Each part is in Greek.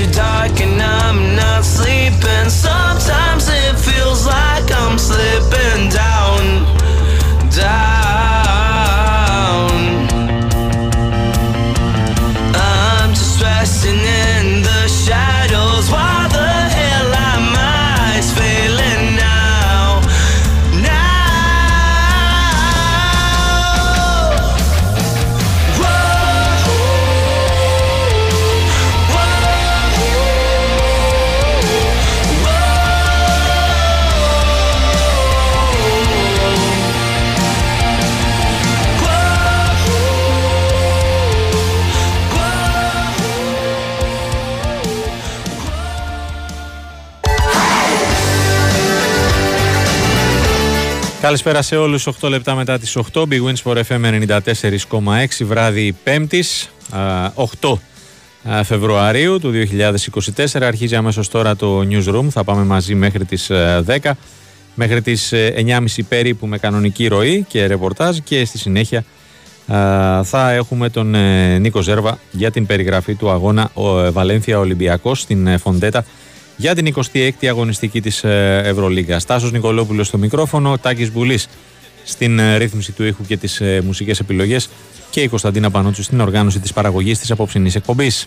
after dark Καλησπέρα σε όλους, 8 λεπτά μετά τις 8, Big Wins for FM 94,6 βράδυ 5ης, 8 α, Φεβρουαρίου του 2024. Αρχίζει αμέσως τώρα το Newsroom, θα πάμε μαζί μέχρι τις ε, 10, μέχρι τις ε, 9.30 περίπου με κανονική ροή και ρεπορτάζ και στη συνέχεια α, θα έχουμε τον ε, Νίκο Ζέρβα για την περιγραφή του αγώνα ο, ε, Βαλένθια Ολυμπιακός στην ε, Φοντέτα για την 26η αγωνιστική της ε, Ευρωλίγας. Τάσος Νικολόπουλος στο μικρόφωνο, Τάκης Μπουλής στην ε, ρύθμιση του ήχου και τις ε, μουσικές επιλογές και η Κωνσταντίνα Πανότσου στην οργάνωση της παραγωγής της απόψινής εκπομπής.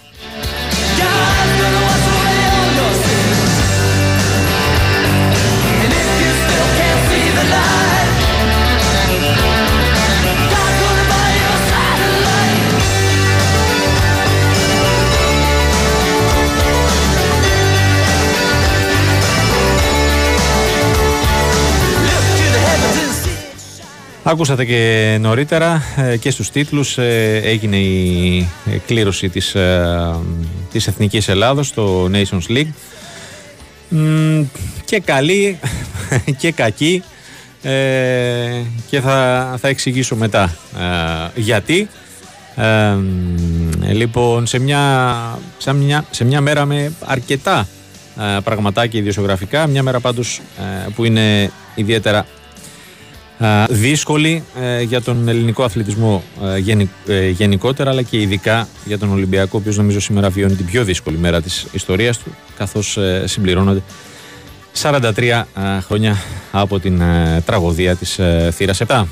Άκουσατε και νωρίτερα ε, και στους τίτλους ε, έγινε η ε, κλήρωση της, ε, της Εθνικής Ελλάδος στο Nations League. Μ, και καλή και κακή ε, και θα, θα εξηγήσω μετά ε, γιατί. Ε, λοιπόν σε μια, σε, μια, σε μια μέρα με αρκετά ε, πραγματάκια ιδιοσιογραφικά μια μέρα πάντως ε, που είναι ιδιαίτερα α, δύσκολη ε, για τον ελληνικό αθλητισμό ε, γενι- ε, γενικότερα αλλά και ειδικά για τον Ολυμπιακό ο οποίος νομίζω σήμερα βιώνει την πιο δύσκολη μέρα της ιστορίας του καθώς ε, συμπληρώνονται 43 α, χρόνια από την ε, τραγωδία της ε, θύρας 7.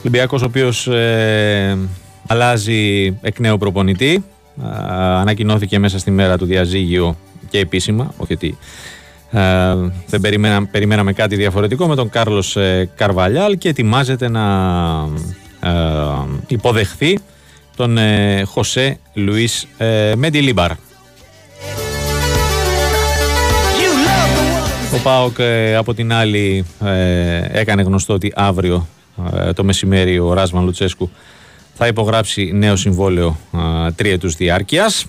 Ολυμπιακός ο οποίος ε, αλλάζει εκ νέου προπονητή. Α, ανακοινώθηκε μέσα στη μέρα του διαζύγιο και επίσημα, όχι ότι Ε, δεν περιμένα, περιμέναμε κάτι διαφορετικό με τον Κάρλος ε, Καρβαλιάλ και ετοιμάζεται να ε, υποδεχθεί τον ε, Χωσέ Λουίς ε, Μεντιλίμπαρ. Ο ΠΑΟΚ ε, από την άλλη ε, έκανε γνωστό ότι αύριο ε, το μεσημέρι ο Ράσμαν Λουτσέσκου θα υπογράψει νέο συμβόλαιο τριετούς διάρκειας.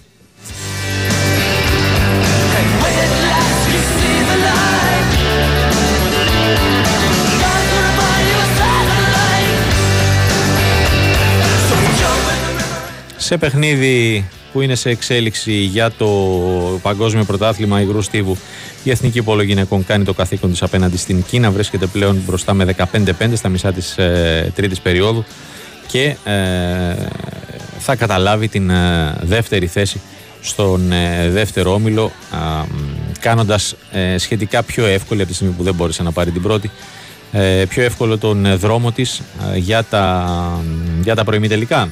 Σε παιχνίδι που είναι σε εξέλιξη για το Παγκόσμιο Πρωτάθλημα Υγρού Στίβου, η Εθνική Πόλο Γυναικών κάνει το καθήκον της απέναντι στην Κίνα. Βρίσκεται πλέον μπροστά με 15-5 στα μισά της ε, τρίτης περίοδου και ε, θα καταλάβει την ε, δεύτερη θέση στον ε, δεύτερο όμιλο ε, κάνοντας σχετικά πιο εύκολη από τη στιγμή που δεν μπόρεσε να πάρει την πρώτη πιο εύκολο τον δρόμο της για τα, για τα τελικά.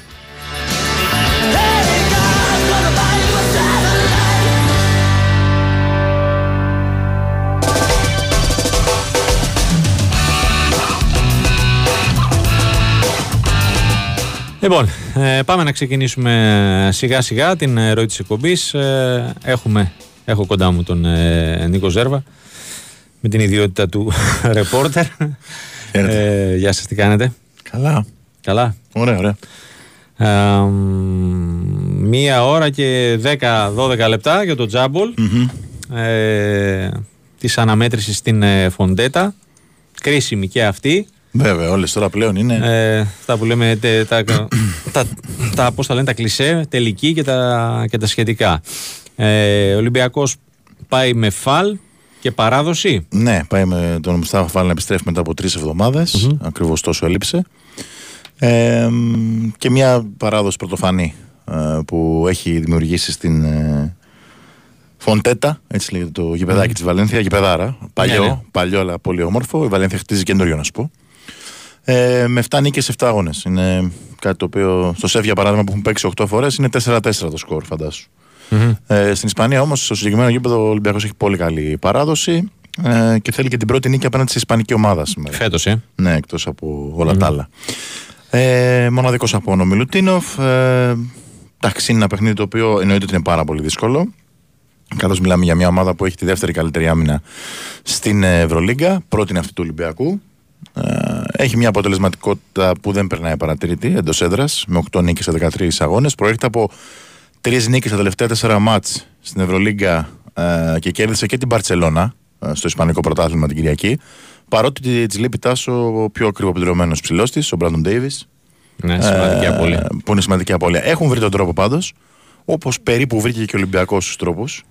Λοιπόν, ε, πάμε να ξεκινήσουμε σιγά σιγά την ροή της εκπομπής. Ε, έχουμε, έχω κοντά μου τον ε, Νίκο Ζέρβα με την ιδιότητα του ρεπόρτερ. Ε, γεια σας, τι κάνετε; Καλά. Καλά. Ωραία, ωραία. μία ώρα και 10-12 λεπτά για το τζαμπολ ε, της αναμέτρησης στην Φοντέτα. Κρίσιμη και αυτή. Βέβαια, όλες τώρα πλέον είναι. Ε, αυτά που λέμε, τε, τα, τα, τα, πώς τα λένε, τα κλισέ, τελική και τα, και τα σχετικά. Ε, ο Ολυμπιακός πάει με φαλ και παράδοση. Ναι, πάει με τον Μουστάφα Φαλ να επιστρέφει μετά από τρεις εβδομάδες. Mm-hmm. Ακριβώς τόσο έλειψε. Ε, και μια παράδοση πρωτοφανή ε, που έχει δημιουργήσει στην ε, Φοντέτα, έτσι λέγεται το γηπεδάκι mm. της Βαλένθια. Γηπεδάρα. Παλιό, ναι, ναι. παλιό αλλά πολύ όμορφο. Η Βαλένθια χτίζει καινούριο, να σου πω. Ε, με 7 νίκε, 7 αγώνε. Είναι κάτι το οποίο στο ΣΕΒ για παράδειγμα που έχουν παίξει 8 φορές είναι 4-4 το σκορ, φαντάσου. Mm-hmm. Ε, στην Ισπανία όμως, στο συγκεκριμένο γήπεδο, ο Ολυμπιακός έχει πολύ καλή παράδοση ε, και θέλει και την πρώτη νίκη απέναντι σε Ισπανική ομάδα σήμερα. Φέτος, ε. Ναι, εκτός από όλα mm-hmm. τα άλλα. Ε, Μοναδικός από ο Μιλουτίνοφ. Ε, εντάξει, είναι ένα παιχνίδι το οποίο εννοείται ότι είναι πάρα πολύ δύσκολο. Καθώς μιλάμε για μια ομάδα που έχει τη δεύτερη καλύτερη άμυνα στην Ευρωλίγκα, πρώτη είναι αυτή του Ολυμπιακού. Ε, έχει μια αποτελεσματικότητα που δεν περνάει παρατηρητή εντός έδρας με 8 νίκες σε 13 αγώνες. Προέρχεται από 3 νίκες στα τελευταία 4 μάτς στην Ευρωλίγκα ε, και κέρδισε και την Παρσελώνα ε, στο Ισπανικό Πρωτάθλημα την Κυριακή. Παρότι τη λείπει τάσο ο πιο ακριβοπεντρωμένο ψηλός της, ο Μπράντον Ντέιβις. Ναι, σημαντική απώλεια. Που είναι σημαντική απώλεια. Έχουν βρει τον τρόπο πάντως, όπως περίπου βρήκε και ο Ολυμπιακός στους τρόπους.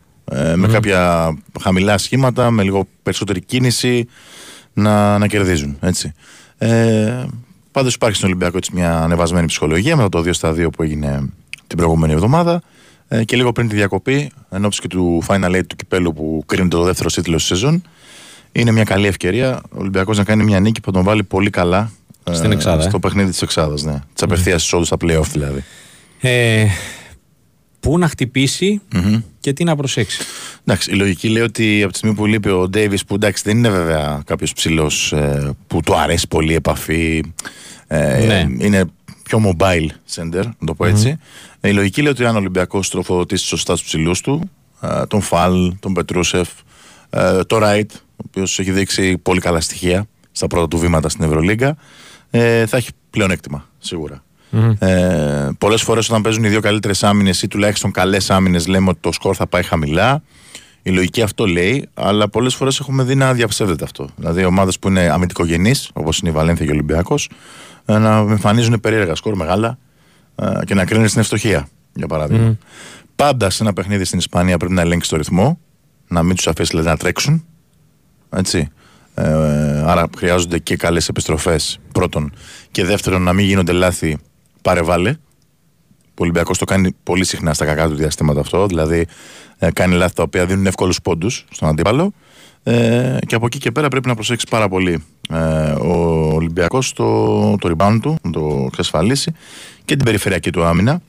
Με κάποια χαμηλά σχήματα, με λίγο περισσότερη κίνηση, να, να κερδίζουν. Έτσι. Ε, Πάντως υπάρχει στον Ολυμπιακό έτσι, μια ανεβασμένη ψυχολογία μετά το 2 στα 2 που έγινε την προηγούμενη εβδομάδα. Ε, και λίγο πριν τη διακοπή, εν και του Final Eight του κυπέλου που κρίνεται το δεύτερο τίτλο της σεζόν, είναι μια καλή ευκαιρία ο Ολυμπιακός να κάνει μια νίκη που τον βάλει πολύ καλά ε, Στην εξάδα, στο ε. παιχνίδι της Εξάδας. Ναι. Της απευθείας mm. εισόδου στα playoff δηλαδή. Ε, πού να χτυπησει και τι να προσέξει. Εντάξει, η λογική λέει ότι από τη στιγμή που λείπει ο Ντέιβις, που εντάξει δεν είναι βέβαια κάποιος ψηλός ε, που του αρέσει πολύ η επαφή. Ε, ναι. Είναι πιο mobile center, να το πω ετσι ε, Η λογική λέει ότι αν ο Ολυμπιακός τροφοδοτήσει σωστά τους ψηλούς του, τον Φαλ, τον Πετρούσεφ, τον Ράιτ, ο οποίος έχει δείξει πολύ καλά στοιχεία στα πρώτα του βήματα στην Ευρωλίγκα, θα έχει πλεονέκτημα σίγουρα. Mm-hmm. Ε, Πολλές φορές όταν παίζουν οι δύο καλύτερες άμυνες ή τουλάχιστον καλές άμυνες, λέμε ότι το σκορ θα πάει χαμηλά. Η λογική αυτό λέει, αλλά πολλές φορές έχουμε δει να διαψεύδεται αυτό. Δηλαδή, ομάδες που είναι αμυντικογενείς, όπως είναι η Βαλένθια και ο Ολυμπιακός, ε, να εμφανίζουν περίεργα σκορ μεγάλα ε, και να κρίνει στην ευστοχία, για παράδειγμα. Mm. Πάντα σε ένα παιχνίδι στην Ισπανία πρέπει να ελέγξει το ρυθμό, να μην τους αφήσει δηλαδή, να τρέξουν. Έτσι. Ε, άρα χρειάζονται και καλές επιστροφές πρώτον. Και δεύτερον, να μην γίνονται λάθη πάρε Ο Ολυμπιακός το κάνει πολύ συχνά στα κακά του διαστήματα αυτό. Δηλαδή ε, κάνει λάθη τα οποία δίνουν εύκολους πόντους στον αντίπαλο. Ε, και από εκεί και πέρα πρέπει να προσέξει πάρα πολύ ε, ο Ολυμπιακός το, το rebound του, να το εξασφαλίσει και την περιφερειακή του άμυνα.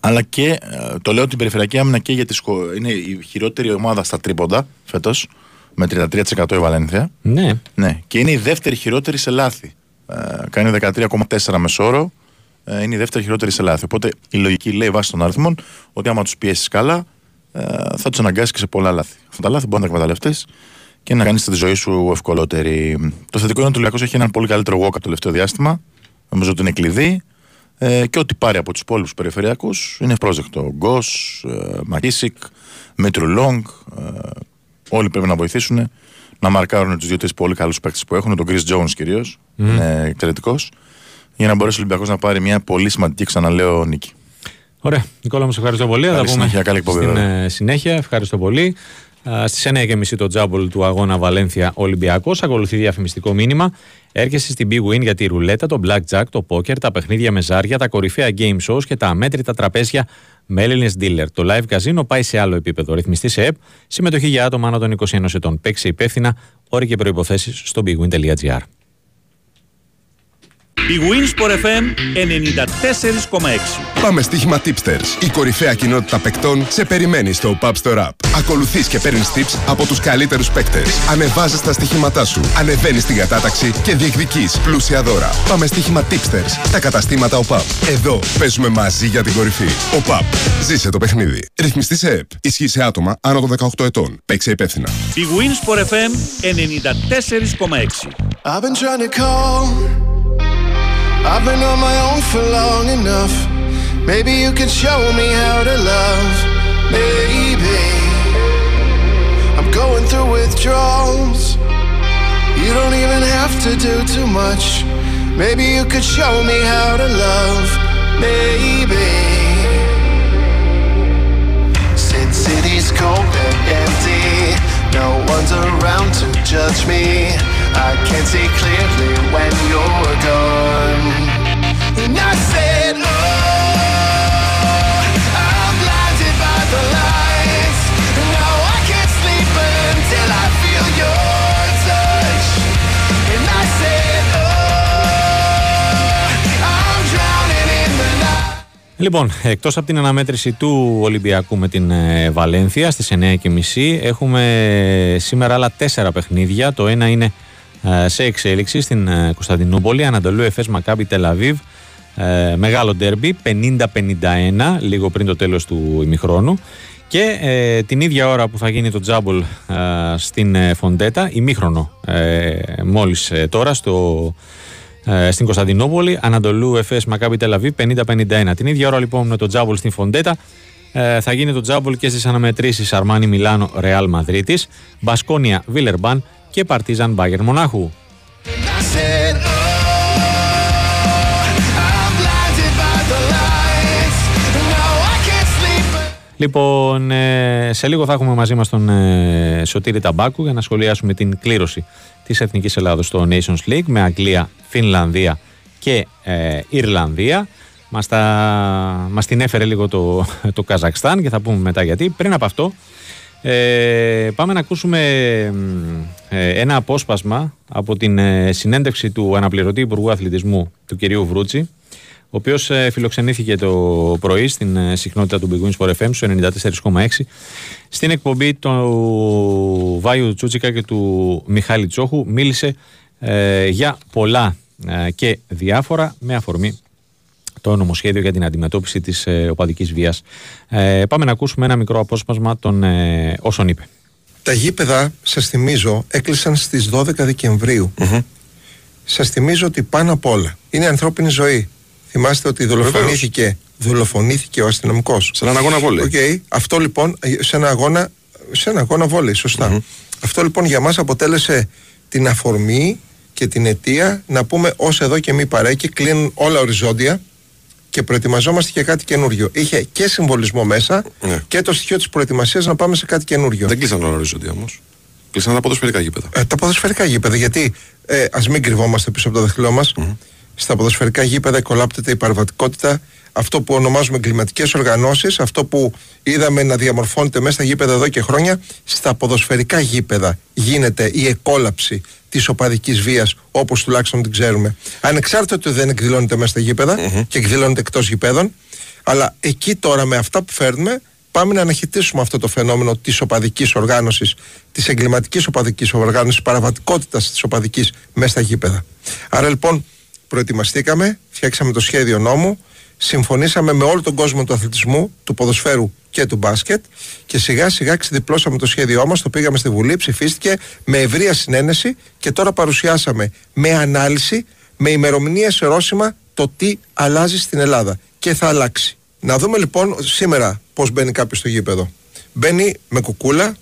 Αλλά και ε, το λέω την περιφερειακή άμυνα και γιατί είναι η χειρότερη ομάδα στα τρίποντα φέτος. Με 33% η Βαλένθια. Ναι. ναι. Και είναι η δεύτερη χειρότερη σε λάθη. Ε, κάνει 13,4 μεσόρο. Ε, είναι η δεύτερη χειρότερη σε λάθη. Οπότε η λογική λέει βάσει των αριθμών ότι άμα τους πιέσεις καλά ε, θα τους αναγκάσεις και σε πολλά λάθη. Αυτά τα λάθη μπορεί να τα εκμεταλλευτείς και να κάνεις τη ζωή σου ευκολότερη. Το θετικό είναι ότι ο Ολυμπιακός έχει έναν πολύ καλύτερο walk το τελευταίο διάστημα. Νομίζω ότι είναι κλειδί. Ε, και ό,τι πάρει από τους υπόλοιπου περιφερειακούς είναι ευπρόσδεκτο. Γκος, ε, Μακίσικ, Μέτρου Λόγκ. Ε, όλοι πρέπει να βοηθήσουν να μαρκάρουν τους δύο-τρεις πολύ καλούς παίκτες που έχουν. Τον Chris Jones κυρίως. Mm. Είναι εξαιρετικός. Για να μπορέσει ο Ολυμπιακός να πάρει μια πολύ σημαντική, ξαναλέω, νίκη. Ωραία. Νικόλα, μου σε ευχαριστώ πολύ. Καλή θα πούμε συνέχεια, καλή εκπομπή, στην ε, συνέχεια. Ευχαριστώ πολύ. Στις 9.30 το τζάμπολ του αγώνα Βαλένθια Ολυμπιακός. Ακολουθεί διαφημιστικό μήνυμα. Έρχεσαι στην Big Win για τη ρουλέτα, το blackjack, το poker, τα παιχνίδια με ζάρια, τα κορυφαία game shows και τα αμέτρητα τραπέζια με Έλληνες dealer. Το live casino πάει σε άλλο επίπεδο. Ρυθμιστή σε ΕΠ, συμμετοχή για άτομα άνω των 21 ετών. Παίξει υπεύθυνα, όροι και προποθέσει στο bigwin.gr. Η Winsport FM 94,6 Πάμε στοίχημα Tipsters. Η κορυφαία κοινότητα παικτών σε περιμένει στο Pub Store App. Ακολουθείς και παίρνεις tips από τους καλύτερους παίκτες. Ανεβάζεις τα στοιχήματά σου, ανεβαίνεις την κατάταξη και διεκδικείς πλούσια δώρα. Πάμε στοίχημα Tipsters. Τα καταστήματα ο Pub. Εδώ παίζουμε μαζί για την κορυφή. Ο Pub. Ζήσε το παιχνίδι. Ρυθμιστή σε ΕΠ. Ισχύει σε άτομα άνω των 18 ετών. Παίξε υπεύθυνα. Η Winsport FM 94,6 I've been on my own for long enough. Maybe you can show me how to love. Maybe I'm going through withdrawals. You don't even have to do too much. Maybe you could show me how to love. Maybe. Since city's cold and empty, no one's around to judge me. Λοιπόν, εκτός από την αναμέτρηση του Ολυμπιακού με την ε, Βαλένθια στις 9.30, έχουμε σήμερα άλλα τέσσερα παιχνίδια. Το ένα είναι σε εξέλιξη στην ε, Κωνσταντινούπολη. Ανατολού Εφές Μακάμπι Τελαβίβ. Ε, μεγάλο ντέρμπι 50-51 λίγο πριν το τέλος του ημιχρόνου και την ίδια ώρα που θα γίνει το τζάμπολ στην Φοντέτα ημίχρονο μόλις τώρα στο, στην Κωνσταντινούπολη Ανατολού Εφές Μακάμπι Τελαβίβ 50-51 την ίδια ώρα λοιπόν με το τζάμπολ στην Φοντέτα θα γίνει το τζάμπολ και στις αναμετρήσεις Αρμάνι Μιλάνο Ρεάλ Μαδρίτης Μπασκόνια Βίλερμπαν και Παρτίζαν Μπάγκερ Μονάχου. Λοιπόν, ε, σε λίγο θα έχουμε μαζί μας τον ε, Σωτήρη Ταμπάκου για να σχολιάσουμε την κλήρωση της Εθνικής Ελλάδος στο Nations League με Αγγλία, Φινλανδία και ε, Ιρλανδία. Μας, τα, μας την έφερε λίγο το, το Καζακστάν και θα πούμε μετά γιατί. Πριν από αυτό ε, πάμε να ακούσουμε ε, ένα απόσπασμα από την ε, συνέντευξη του αναπληρωτή Υπουργού Αθλητισμού του κυρίου Βρούτσι ο οποίος ε, φιλοξενήθηκε το πρωί στην συχνότητα του Big Wings for FM στο 94,6 στην εκπομπή του Βάιου Τσούτσικα και του Μιχάλη Τσόχου μίλησε για πολλά και διάφορα με αφορμή το νομοσχέδιο για την αντιμετώπιση της ε, οπαδικής βίας. Ε, πάμε να ακούσουμε ένα μικρό απόσπασμα των ε, όσων είπε. Τα γήπεδα, σας θυμίζω, έκλεισαν στις 12 Δεκεμβρίου. Mm-hmm. Σας θυμίζω ότι πάνω απ' όλα είναι ανθρώπινη ζωή. Θυμάστε ότι δολοφονήθηκε, δολοφονήθηκε ο αστυνομικός. Σε έναν αγώνα βόλεϊ. Okay. Αυτό λοιπόν, σε ένα αγώνα, σε ένα αγώνα βόλεϊ, Αυτό λοιπόν για μας αποτέλεσε την αφορμή και την αιτία να πούμε ως εδώ και μη παρέκει, κλείνουν όλα οριζόντια και προετοιμαζόμαστε για κάτι καινούριο. Είχε και συμβολισμό μέσα ναι. και το στοιχείο της προετοιμασίας να πάμε σε κάτι καινούριο. Δεν κλείσαν όλα οριζόντια όμως. Κλείσαν τα ποδοσφαιρικά γήπεδα. Ε, τα ποδοσφαιρικά γήπεδα, γιατί ε, ας μην κρυβόμαστε πίσω από το δαχτυλό μας. Στα ποδοσφαιρικά γήπεδα εκολάπτεται η παραβατικότητα, αυτό που ονομάζουμε εγκληματικές οργανώσεις, αυτό που είδαμε να διαμορφώνεται μέσα στα γήπεδα εδώ και χρόνια. Στα ποδοσφαιρικά γήπεδα γίνεται η εκόλαψη της οπαδικής βίας, όπως τουλάχιστον την ξέρουμε. Ανεξάρτητα ότι δεν εκδηλώνεται μέσα στα γηπεδα και εκδηλώνεται εκτός γηπέδων, Αλλά εκεί τώρα με αυτά που φέρνουμε πάμε να αναχαιτήσουμε αυτό το φαινόμενο της οπαδικής οργάνωσης, της εγκληματικής οπαδικής οργάνωσης, παραβατικότητας της οπαδικής μέσα στα γήπεδα. Άρα λοιπόν προετοιμαστήκαμε, φτιάξαμε το σχέδιο νόμου, συμφωνήσαμε με όλο τον κόσμο του αθλητισμού, του ποδοσφαίρου και του μπάσκετ και σιγά σιγά ξεδιπλώσαμε το σχέδιό μας, το πήγαμε στη Βουλή, ψηφίστηκε με ευρεία συνένεση και τώρα παρουσιάσαμε με ανάλυση, με ημερομηνία σε ρώσιμα το τι αλλάζει στην Ελλάδα και θα αλλάξει. Να δούμε λοιπόν σήμερα πώς μπαίνει κάποιος στο γήπεδο. Μπαίνει με κουκούλα,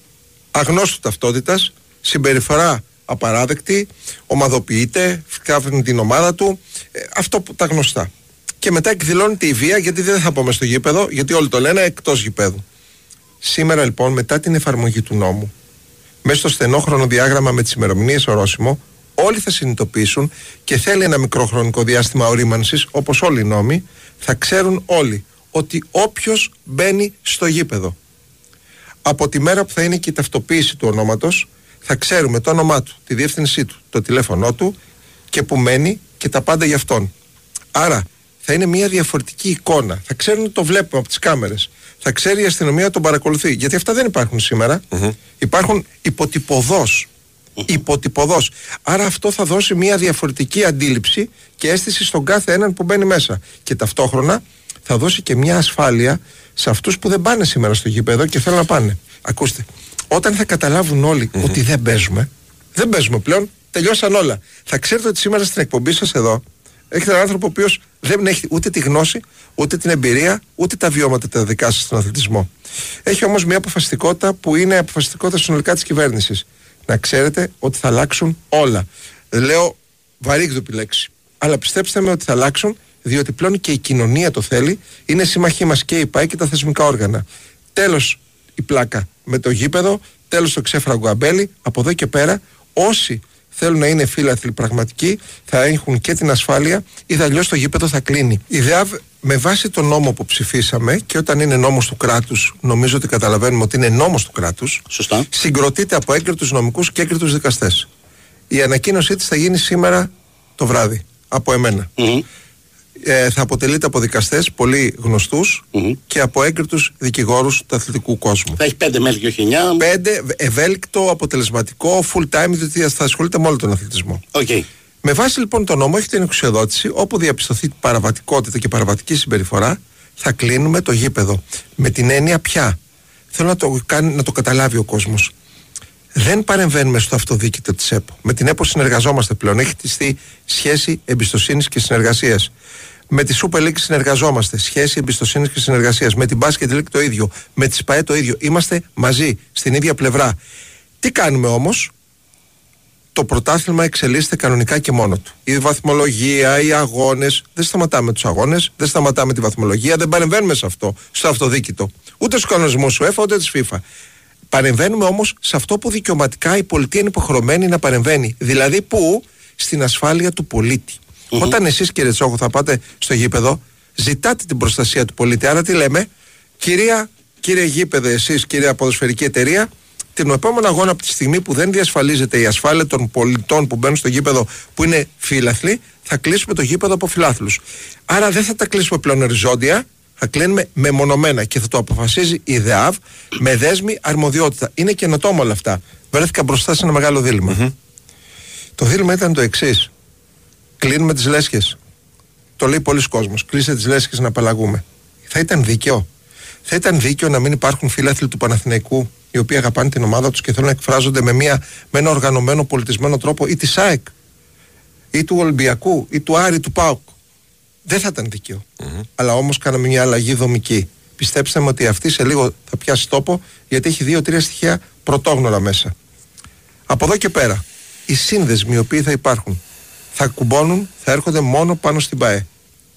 αγνώστου ταυτότητας, συμπεριφορά απαράδεκτη, ομαδοποιείται, φτιάχνει την ομάδα του, ε, αυτό που τα γνωστά. Και μετά εκδηλώνεται η βία γιατί δεν θα πάμε στο γήπεδο, γιατί όλοι το λένε εκτός γήπεδου. Σήμερα λοιπόν μετά την εφαρμογή του νόμου, μέσα στο στενό χρονοδιάγραμμα με τις ημερομηνίες ορόσημο, όλοι θα συνειδητοποιήσουν και θέλει ένα μικρό χρονικό διάστημα ορίμανσης, όπως όλοι οι νόμοι, θα ξέρουν όλοι ότι όποιος μπαίνει στο γήπεδο από τη μέρα που θα είναι και η ταυτοποίηση του ονόματος θα ξέρουμε το όνομά του, τη διεύθυνσή του, το τηλέφωνό του και που μένει και τα πάντα για αυτόν. Άρα θα είναι μια διαφορετική εικόνα. Θα ξέρουν ότι το βλέπουμε από τις κάμερες. Θα ξέρει η αστυνομία τον παρακολουθεί. Γιατί αυτά δεν υπάρχουν Υπάρχουν υποτυπωδώς. Υποτυπωδώς. Άρα αυτό θα δώσει μια διαφορετική αντίληψη και αίσθηση στον κάθε έναν που μπαίνει μέσα. Και ταυτόχρονα θα δώσει και μια ασφάλεια σε αυτούς που δεν πάνε σήμερα στο γήπεδο και θέλουν να πάνε. Ακούστε, όταν θα καταλάβουν ότι δεν παίζουμε, δεν παίζουμε πλέον, τελειώσαν όλα. Θα ξέρετε ότι σήμερα στην εκπομπή σας εδώ έχετε έναν άνθρωπο ο οποίος δεν έχει ούτε τη γνώση, ούτε την εμπειρία, ούτε τα βιώματα τα δικά σας στον αθλητισμό. Έχει όμως μια αποφασιστικότητα που είναι αποφασιστικότητα συνολικά της κυβέρνησης. Να ξέρετε ότι θα αλλάξουν όλα. Λέω βαρύγδουπη λέξη. Αλλά πιστέψτε με ότι θα αλλάξουν, διότι πλέον και η κοινωνία το θέλει. Είναι συμμαχή μας και η ΠΑΕ και τα θεσμικά όργανα. Τέλος η πλάκα με το γήπεδο, τέλος το ξέφραγο αμπέλι. Από εδώ και πέρα, όσοι θέλουν να είναι φίλαθλοι πραγματικοί, θα έχουν και την ασφάλεια, ή αλλιώς το γήπεδο θα κλείνει. Η ΔΕΑΒ με βάση τον νόμο που ψηφίσαμε και όταν είναι νόμος του κράτους νομίζω ότι καταλαβαίνουμε ότι είναι νόμος του κράτους Σωστά. συγκροτείται από έγκριτους νομικούς και έγκριτους δικαστές η ανακοίνωσή της θα γίνει σήμερα το βράδυ από ε, θα αποτελείται από δικαστές πολύ και από έγκριτους δικηγόρους του αθλητικού κόσμου. Θα έχει πέντε μέλη και όχι εννιά. Πέντε, ευέλικτο, αποτελεσματικό, full time, διότι θα ασχολείται με όλο τον αθλητισμό. Okay. Με βάση λοιπόν τον νόμο, έχει την εξουσιοδότηση, όπου διαπιστωθεί παραβατικότητα και παραβατική συμπεριφορά, θα κλείνουμε το γήπεδο. Με την έννοια πια. Θέλω να το, κάνει, να το καταλάβει ο κόσμος. Δεν παρεμβαίνουμε στο αυτοδίκητο της ΕΠΟ. Με την ΕΠΟ συνεργαζόμαστε πλέον. Έχει χτιστεί σχέση εμπιστοσύνης και συνεργασίας. Με τη Super League συνεργαζόμαστε. Σχέση εμπιστοσύνης και συνεργασίας. Με την Basket League το ίδιο. Με τη ΣΠΑΕ το ίδιο. Είμαστε μαζί, στην ίδια πλευρά. Τι κάνουμε όμως, το πρωτάθλημα εξελίσσεται κανονικά και μόνο του. Η βαθμολογία, οι αγώνες. Δεν σταματάμε τους αγώνες, δεν σταματάμε τη βαθμολογία, δεν παρεμβαίνουμε σε αυτό, στο αυτοδίκητο. Ούτε στους κανονισμούς του ΕΦΑ, ούτε της FIFA. Παρεμβαίνουμε όμως σε αυτό που δικαιωματικά η πολιτεία είναι υποχρεωμένη να παρεμβαίνει. Δηλαδή, πού; Στην ασφάλεια του πολίτη. Όταν εσείς, κύριε Τσόχο, θα πάτε στο γήπεδο, ζητάτε την προστασία του πολίτη. Άρα τι λέμε, κυρία, κύριε γήπεδο, εσείς, κυρία ποδοσφαιρική εταιρεία, την επόμενη αγώνα από τη στιγμή που δεν διασφαλίζεται η ασφάλεια των πολιτών που μπαίνουν στο γήπεδο που είναι φύλαθλοι, θα κλείσουμε το γήπεδο από φιλάθλου. Άρα δεν θα τα κλείσουμε πλέον οριζόντια, θα κλείνουμε μεμονωμένα και θα το αποφασίζει η ΔΕΑΒ με δέσμη αρμοδιότητα. Είναι καινοτόμο όλα αυτά. Βρέθηκα μπροστά σε ένα μεγάλο Το δίλημα ήταν το εξής. Κλείνουμε τις λέσχες. Το λέει πολλοί κόσμος. Κλείστε τις λέσχες να απαλλαγούμε. Θα ήταν δίκαιο. Θα ήταν δίκαιο να μην υπάρχουν φίλαθλοι του Παναθηναϊκού οι οποίοι αγαπάνε την ομάδα τους και θέλουν να εκφράζονται με, μια, με ένα οργανωμένο πολιτισμένο τρόπο ή της ΑΕΚ ή του Ολυμπιακού ή του Άρη του ΠΑΟΚ. Δεν θα ήταν δίκαιο. Αλλά όμως κάναμε μια αλλαγή δομική. Πιστέψτε με ότι αυτή σε λίγο θα πιάσει τόπο γιατί έχει δύο-τρία στοιχεία πρωτόγνωρα μέσα. Από εδώ και πέρα, οι σύνδεσμοι οι οποίοι θα υπάρχουν θα κουμπώνουν, θα έρχονται μόνο πάνω στην ΠαΕ.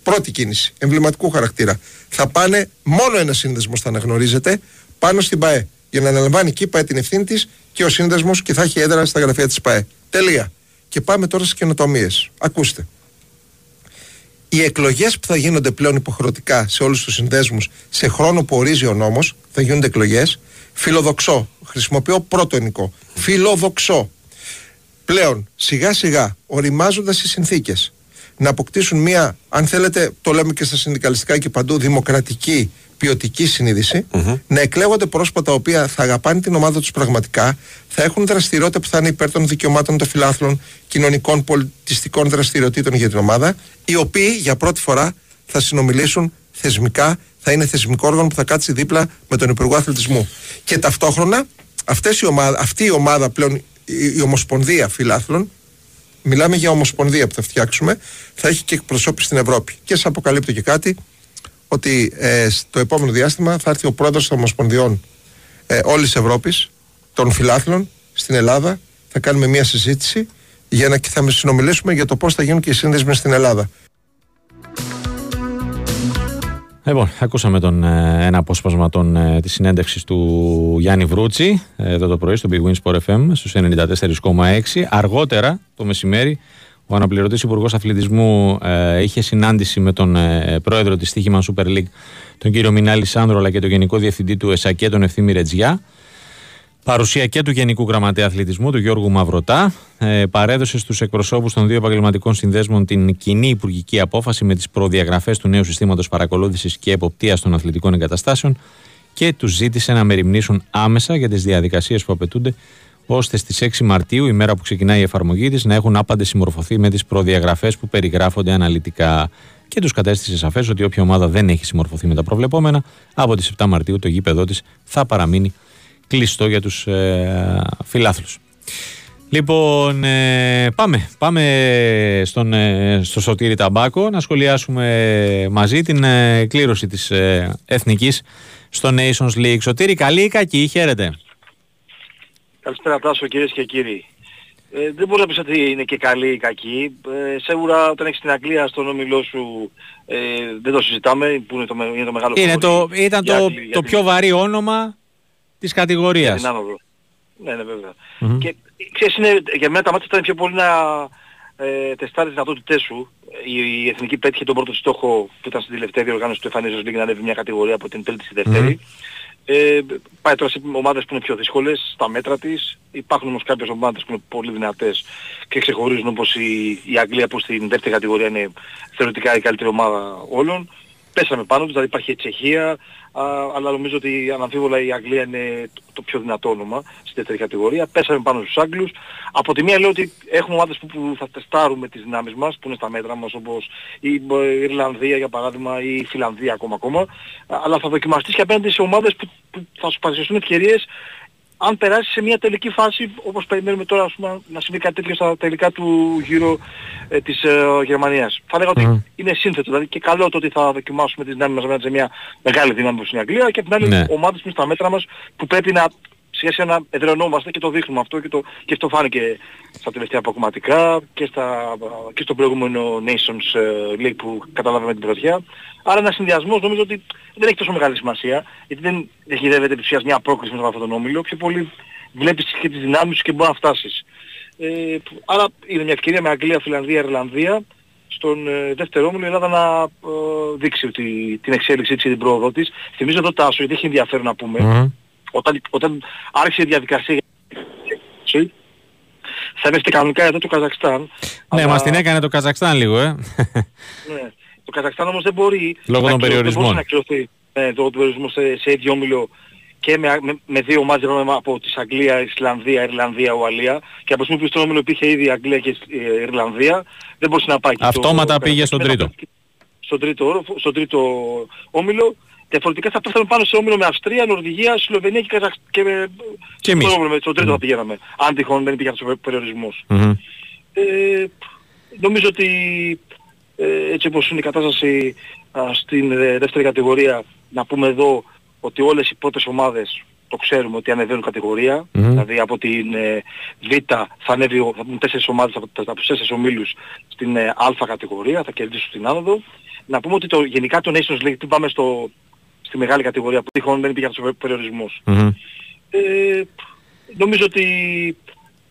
Πρώτη κίνηση, εμβληματικού χαρακτήρα. Θα πάνε, μόνο ένα σύνδεσμος θα αναγνωρίζεται πάνω στην ΠαΕ. Για να αναλαμβάνει εκεί η ΠαΕ την ευθύνη της και ο σύνδεσμος και θα έχει έδρα στα γραφεία της ΠαΕ. Τελεία. Και πάμε τώρα στις καινοτομίες. Ακούστε. Οι εκλογές που θα γίνονται πλέον υποχρεωτικά σε όλους τους συνδέσμους σε χρόνο που ορίζει ο νόμος, θα γίνονται εκλογές. Φιλοδοξώ. Χρησιμοποιώ πρώτο ενικό. Φιλοδοξώ πλέον σιγά σιγά οριμάζοντας οι συνθήκες να αποκτήσουν μια, αν θέλετε, το λέμε και στα συνδικαλιστικά και παντού, δημοκρατική ποιοτική να εκλέγονται πρόσωπα τα οποία θα αγαπάνε την ομάδα τους πραγματικά, θα έχουν δραστηριότητα που θα είναι υπέρ των δικαιωμάτων των φιλάθλων, κοινωνικών, πολιτιστικών δραστηριοτήτων για την ομάδα, οι οποίοι για πρώτη φορά θα συνομιλήσουν θεσμικά, θα είναι θεσμικό όργανο που θα κάτσει δίπλα με τον Υπουργό Αθλητισμού. Και ταυτόχρονα αυτές η ομάδα, αυτή η ομάδα πλέον, η, η Ομοσπονδία Φιλάθλων, μιλάμε για Ομοσπονδία που θα φτιάξουμε, θα έχει και εκπροσώπηση στην Ευρώπη. Και σα αποκαλύπτω και κάτι, ότι ε, στο επόμενο διάστημα θα έρθει ο πρόεδρος των Ομοσπονδιών ε, όλης της Ευρώπης, των φιλάθλων, στην Ελλάδα. Θα κάνουμε μια συζήτηση για να θα συνομιλήσουμε για το πώς θα γίνουν και οι σύνδεσμοι στην Ελλάδα. Λοιπόν, ακούσαμε τον, ε, ένα απόσπασμα των, ε, της συνέντευξης του Γιάννη Βρούτσι εδώ το πρωί στο Big Win Sport FM στους 94,6. Αργότερα το μεσημέρι ο αναπληρωτής Υπουργός Αθλητισμού ε, είχε συνάντηση με τον ε, πρόεδρο της Στίχημα Super League, τον κύριο Μινάλη Σάνδρο, αλλά και τον Γενικό Διευθυντή του ΕΣΑΚΕ, τον Ευθύμη Ρετζιά. Παρουσία και του Γενικού Γραμματέα Αθλητισμού, του Γιώργου Μαυρωτά, ε, παρέδωσε στους εκπροσώπους των δύο επαγγελματικών συνδέσμων την κοινή υπουργική απόφαση με τις προδιαγραφές του νέου συστήματος παρακολούθησης και εποπτείας των αθλητικών εγκαταστάσεων και τους ζήτησε να μεριμνήσουν άμεσα για τις διαδικασίες που απαιτούνται ώστε στις 6 Μαρτίου, η μέρα που ξεκινάει η εφαρμογή της, να έχουν άπαντε συμμορφωθεί με τις προδιαγραφές που περιγράφονται αναλυτικά. Και τους κατέστησε σαφές ότι όποια ομάδα δεν έχει συμμορφωθεί με τα προβλεπόμενα, από τις 7 Μαρτίου το γήπεδο της θα παραμείνει κλειστό για τους ε, φιλάθλους. Λοιπόν, ε, πάμε, πάμε στον, ε, στο Σωτήρι Ταμπάκο να σχολιάσουμε μαζί την ε, κλήρωση της ε, Εθνικής στο Nations League. Σωτήρι, καλή ή κακή, χαίρετε. Καλησπέρα Τάσο κυρίες και κύριοι. Ε, δεν μπορώ να πεις ότι είναι και καλή ή κακή. Ε, σίγουρα όταν έχεις την Αγγλία στον όμιλό σου ε, δεν το συζητάμε που είναι το, είναι το μεγάλο είναι το, Ήταν το, το πιο βαρύ όνομα της κατηγορίας. Για ναι, ναι βέβαια. Mm-hmm. Και ξέρεις είναι, για μένα τα μάτια ήταν πιο πολύ να ε, τεστάρεις τις δυνατότητές σου. Η, η Εθνική πέτυχε τον πρώτο στόχο που ήταν στην τελευταία διοργάνωση του Εφανίζος Λίγκ να ανέβει μια κατηγορία από την τρίτη στη δεύτερη. Mm-hmm. Ε, πάει τώρα σε ομάδες που είναι πιο δύσκολες στα μέτρα της. Υπάρχουν όμως κάποιες ομάδες που είναι πολύ δυνατές και ξεχωρίζουν όπως η, η Αγγλία που στην δεύτερη κατηγορία είναι θεωρητικά η καλύτερη ομάδα όλων πέσαμε πάνω τους, δηλαδή υπάρχει η Τσεχία, α, αλλά νομίζω ότι αναμφίβολα η Αγγλία είναι το πιο δυνατό όνομα στη δεύτερη κατηγορία. Πέσαμε πάνω στους Άγγλους. Από τη μία λέω ότι έχουμε ομάδες που, που θα τεστάρουμε τις δυνάμεις μας, που είναι στα μέτρα μας, όπως η Ιρλανδία για παράδειγμα ή η Φιλανδία ακόμα ακόμα, αλλά θα δοκιμαστείς και απέναντι σε ομάδες που, που θα σου παρουσιαστούν ευκαιρίες αν περάσει σε μια τελική φάση όπως περιμένουμε τώρα πούμε, να συμβεί κάτι τέτοιο στα τελικά του γύρω ε, της ε, Γερμανίας. Θα λέγα ότι είναι σύνθετο, δηλαδή και καλό το ότι θα δοκιμάσουμε τις δυνάμεις μας σε μια μεγάλη δύναμη όπως είναι η Αγγλία και από την άλλη ναι. ομάδες που είναι στα μέτρα μας που πρέπει να σιγά σιγά να εδραιωνόμαστε και το δείχνουμε αυτό και, το, και αυτό φάνηκε στα τελευταία αποκομματικά και, στα, και στο προηγούμενο Nations ε, League που καταλάβαμε την πρωτιά. Άρα ένας συνδυασμός νομίζω ότι δεν έχει τόσο μεγάλη σημασία γιατί δεν έχει επισιάς μια πρόκληση με αυτόν τον όμιλο. Πιο πολύ βλέπεις και τις δυνάμεις σου και μπορεί να φτάσεις. Ε, άρα είναι μια ευκαιρία με Αγγλία, Φιλανδία, Ιρλανδία στον ε, δεύτερο όμιλο η Ελλάδα να ε, δείξει ότι την εξέλιξή της και την πρόοδο της. Θυμίζω εδώ Τάσο γιατί έχει ενδιαφέρον να πούμε. Mm. Όταν, όταν άρχισε η διαδικασία θα είμαστε κανονικά εδώ το Καζακστάν. Ναι, αλλά... μας την έκανε το Καζακστάν λίγο, ε. ναι. Το Καζακστάν όμως δεν μπορεί... Λόγω των περιορισμών. να εκκληρωθεί ναι, λόγω των περιορισμών σε, σε ίδιο όμιλο και με, με, με δύο ομάδες από της Αγγλία, Ισλανδία, Ιρλανδία, Ουαλία και από στιγμή που στον όμιλο υπήρχε ήδη Αγγλία και ε, Ιρλανδία δεν μπορούσε να πάει. Αυτόματα το, πήγε στον τρίτο. Στον τρίτο, στον τρίτο όμιλο Διαφορετικά θα πέφταμε πάνω σε όμιλο με Αυστρία, Νορβηγία, Σλοβενία και Καζακστάν. Και, με... και εμείς. Στον τρίτο θα πηγαίναμε. Αν τυχόν δεν υπήρχε αυτός ο περιορισμός. Mm-hmm. Ε, νομίζω ότι ε, έτσι όπως είναι η κατάσταση α, στην ε, δεύτερη κατηγορία, να πούμε εδώ ότι όλες οι πρώτες ομάδες το ξέρουμε ότι ανεβαίνουν κατηγορία, mm-hmm. δηλαδή από την ε, Β θα ανέβει, θα μπουν τέσσερις ομάδες από, από τους τέσσερις ομίλους στην ε, Α κατηγορία, θα κερδίσουν την άνοδο. Να πούμε ότι το, γενικά το Nations League, πάμε στο, στη μεγάλη κατηγορία που τυχόν δεν υπήρχε αυτός ο περιορισμός. Mm-hmm. Ε, νομίζω ότι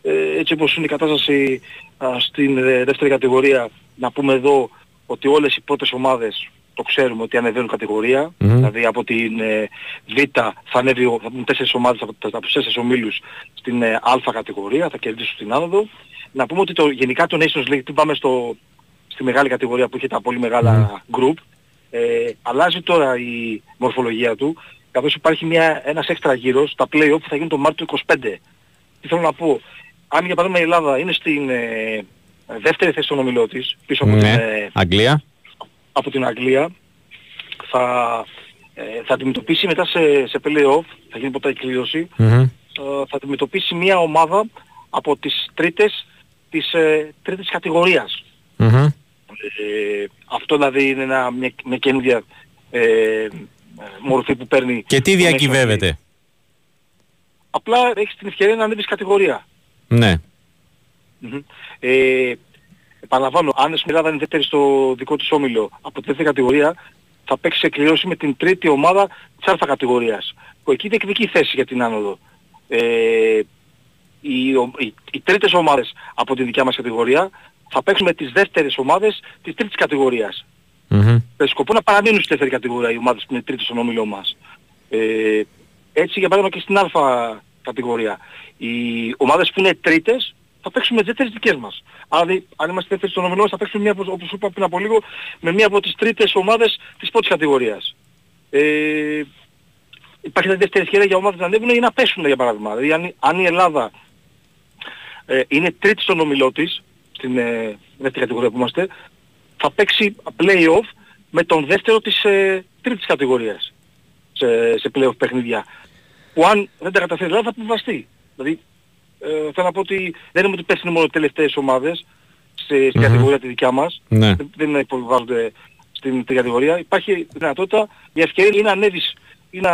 ε, έτσι όπως είναι η κατάσταση α, στην ε, δεύτερη κατηγορία, να πούμε εδώ ότι όλες οι πρώτες ομάδες το ξέρουμε ότι ανεβαίνουν κατηγορία, mm-hmm. δηλαδή από την ε, Β θα ανέβει, θα μπουν τέσσερις ομάδες από, από τους τέσσερις ομίλους στην ε, Α κατηγορία, θα κερδίσουν την άνοδο. Να πούμε ότι το, γενικά το Nations League, πάμε στο, στη μεγάλη κατηγορία που είχε τα πολύ μεγάλα group. Ε, αλλάζει τώρα η μορφολογία του καθώς υπάρχει μια, ένας έξτρα γύρος, τα play-off που θα γίνει το Μάρτιο 25. Τι θέλω να πω, αν για παράδειγμα η Ελλάδα είναι στην ε, δεύτερη θέση των ομιλό της, πίσω από, ναι. την, ε, Αγγλία. από την Αγγλία, θα, ε, θα αντιμετωπίσει μετά σε, σε play-off, θα γίνει ποτέ η κλήρωση, Mm-hmm. ε, θα αντιμετωπίσει μια ομάδα από τις τρίτες της ε, τρίτης κατηγορίας. Mm-hmm. Ε, αυτό δηλαδή είναι ένα, μια, μια καινούργια ε, μορφή που παίρνει. Και τι το Nations League. διακυβεύεται. Απλά έχεις την ευκαιρία να ανέβεις κατηγορία. Ναι. Μμμ. Ε, επαναλαμβάνω, αν η Ελλάδα είναι δεύτερη στο δικό της όμιλο από τη δεύτερη κατηγορία, θα παίξεις σε κλειώση με την τρίτη ομάδα της α κατηγορίας. Που εκεί διεκδικεί θέση για την άνοδο. Ε, οι, ο- οι, οι τρίτες ομάδες από την δικιά μας κατηγορία θα παίξουν με τις δεύτερες ομάδες της τρίτης κατηγορίας. Mm-hmm. Με σκοπό να παραμείνουν στη δεύτερη κατηγορία οι ομάδες που είναι τρίτες στον όμιλό μας. Ε, έτσι για παράδειγμα και στην α κατηγορία. Οι ομάδες που είναι τρίτες θα παίξουν με τις δεύτερες δικές μας. Άρα δηλαδή, αν είμαστε δεύτεροι στον όμιλό μας θα παίξουμε μια, από- όπως σου είπα πριν από λίγο, με μια από τις τρίτες ομάδες της πρώτης κατηγορίας. Ε, υπάρχει δηλαδή δεύτερη ευκαιρία για ομάδες να ανέβουν ή να πέσουν για παράδειγμα. Δηλαδή αν, αν η Ελλάδα ε, είναι τρίτη στον ομιλό της, στην ε, δεύτερη κατηγορία που είμαστε, θα παίξει play-off με τον δεύτερο της ε, τρίτης κατηγορίας σε, σε play-off παιχνίδια. Που αν δεν τα καταφέρει η Ελλάδα θα αποβαστεί. Δηλαδή ε, θέλω να πω ότι δεν είναι ότι πέφτουν μόνο οι τελευταίες ομάδες σε, στην Μμμ. κατηγορία τη δικιά μας. Ναι. Δεν, δεν υποβιβάζονται στην τρίτη κατηγορία. Υπάρχει δυνατότητα, η ευκαιρία είναι να ανέβεις ή να,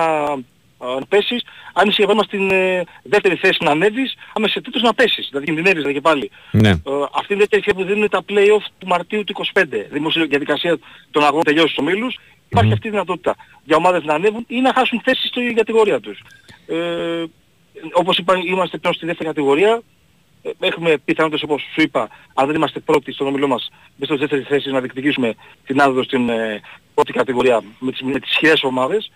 α, να πέσεις. Αν είσαι για παράδειγμα στην ε, δεύτερη θέση να ανέβεις, άμα είσαι τρίτος να πέσεις. Δηλαδή κινδυνεύεις δηλαδή και πάλι. Ναι. Ε, αυτή είναι η δεύτερη ευκαιρία που δίνουν τα play-off του Μαρτίου του 25. Δημόσια διαδικασία των αγώνων τελειώσει στους ομίλους. Υπάρχει αυτή η δυνατότητα για ομάδες να ανέβουν ή να χάσουν θέση στην κατηγορία τους. Ε, όπως είπα, είμαστε πλέον στη δεύτερη κατηγορία. Ε, Έχουμε πιθανότητες όπως σου είπα, αν δεν είμαστε πρώτοι στον ομιλό μας, μέσα στη δεύτερη θέση να διεκδικήσουμε την άνοδο στην ε, πρώτη κατηγορία με τις, με τις ισχυρές ομάδες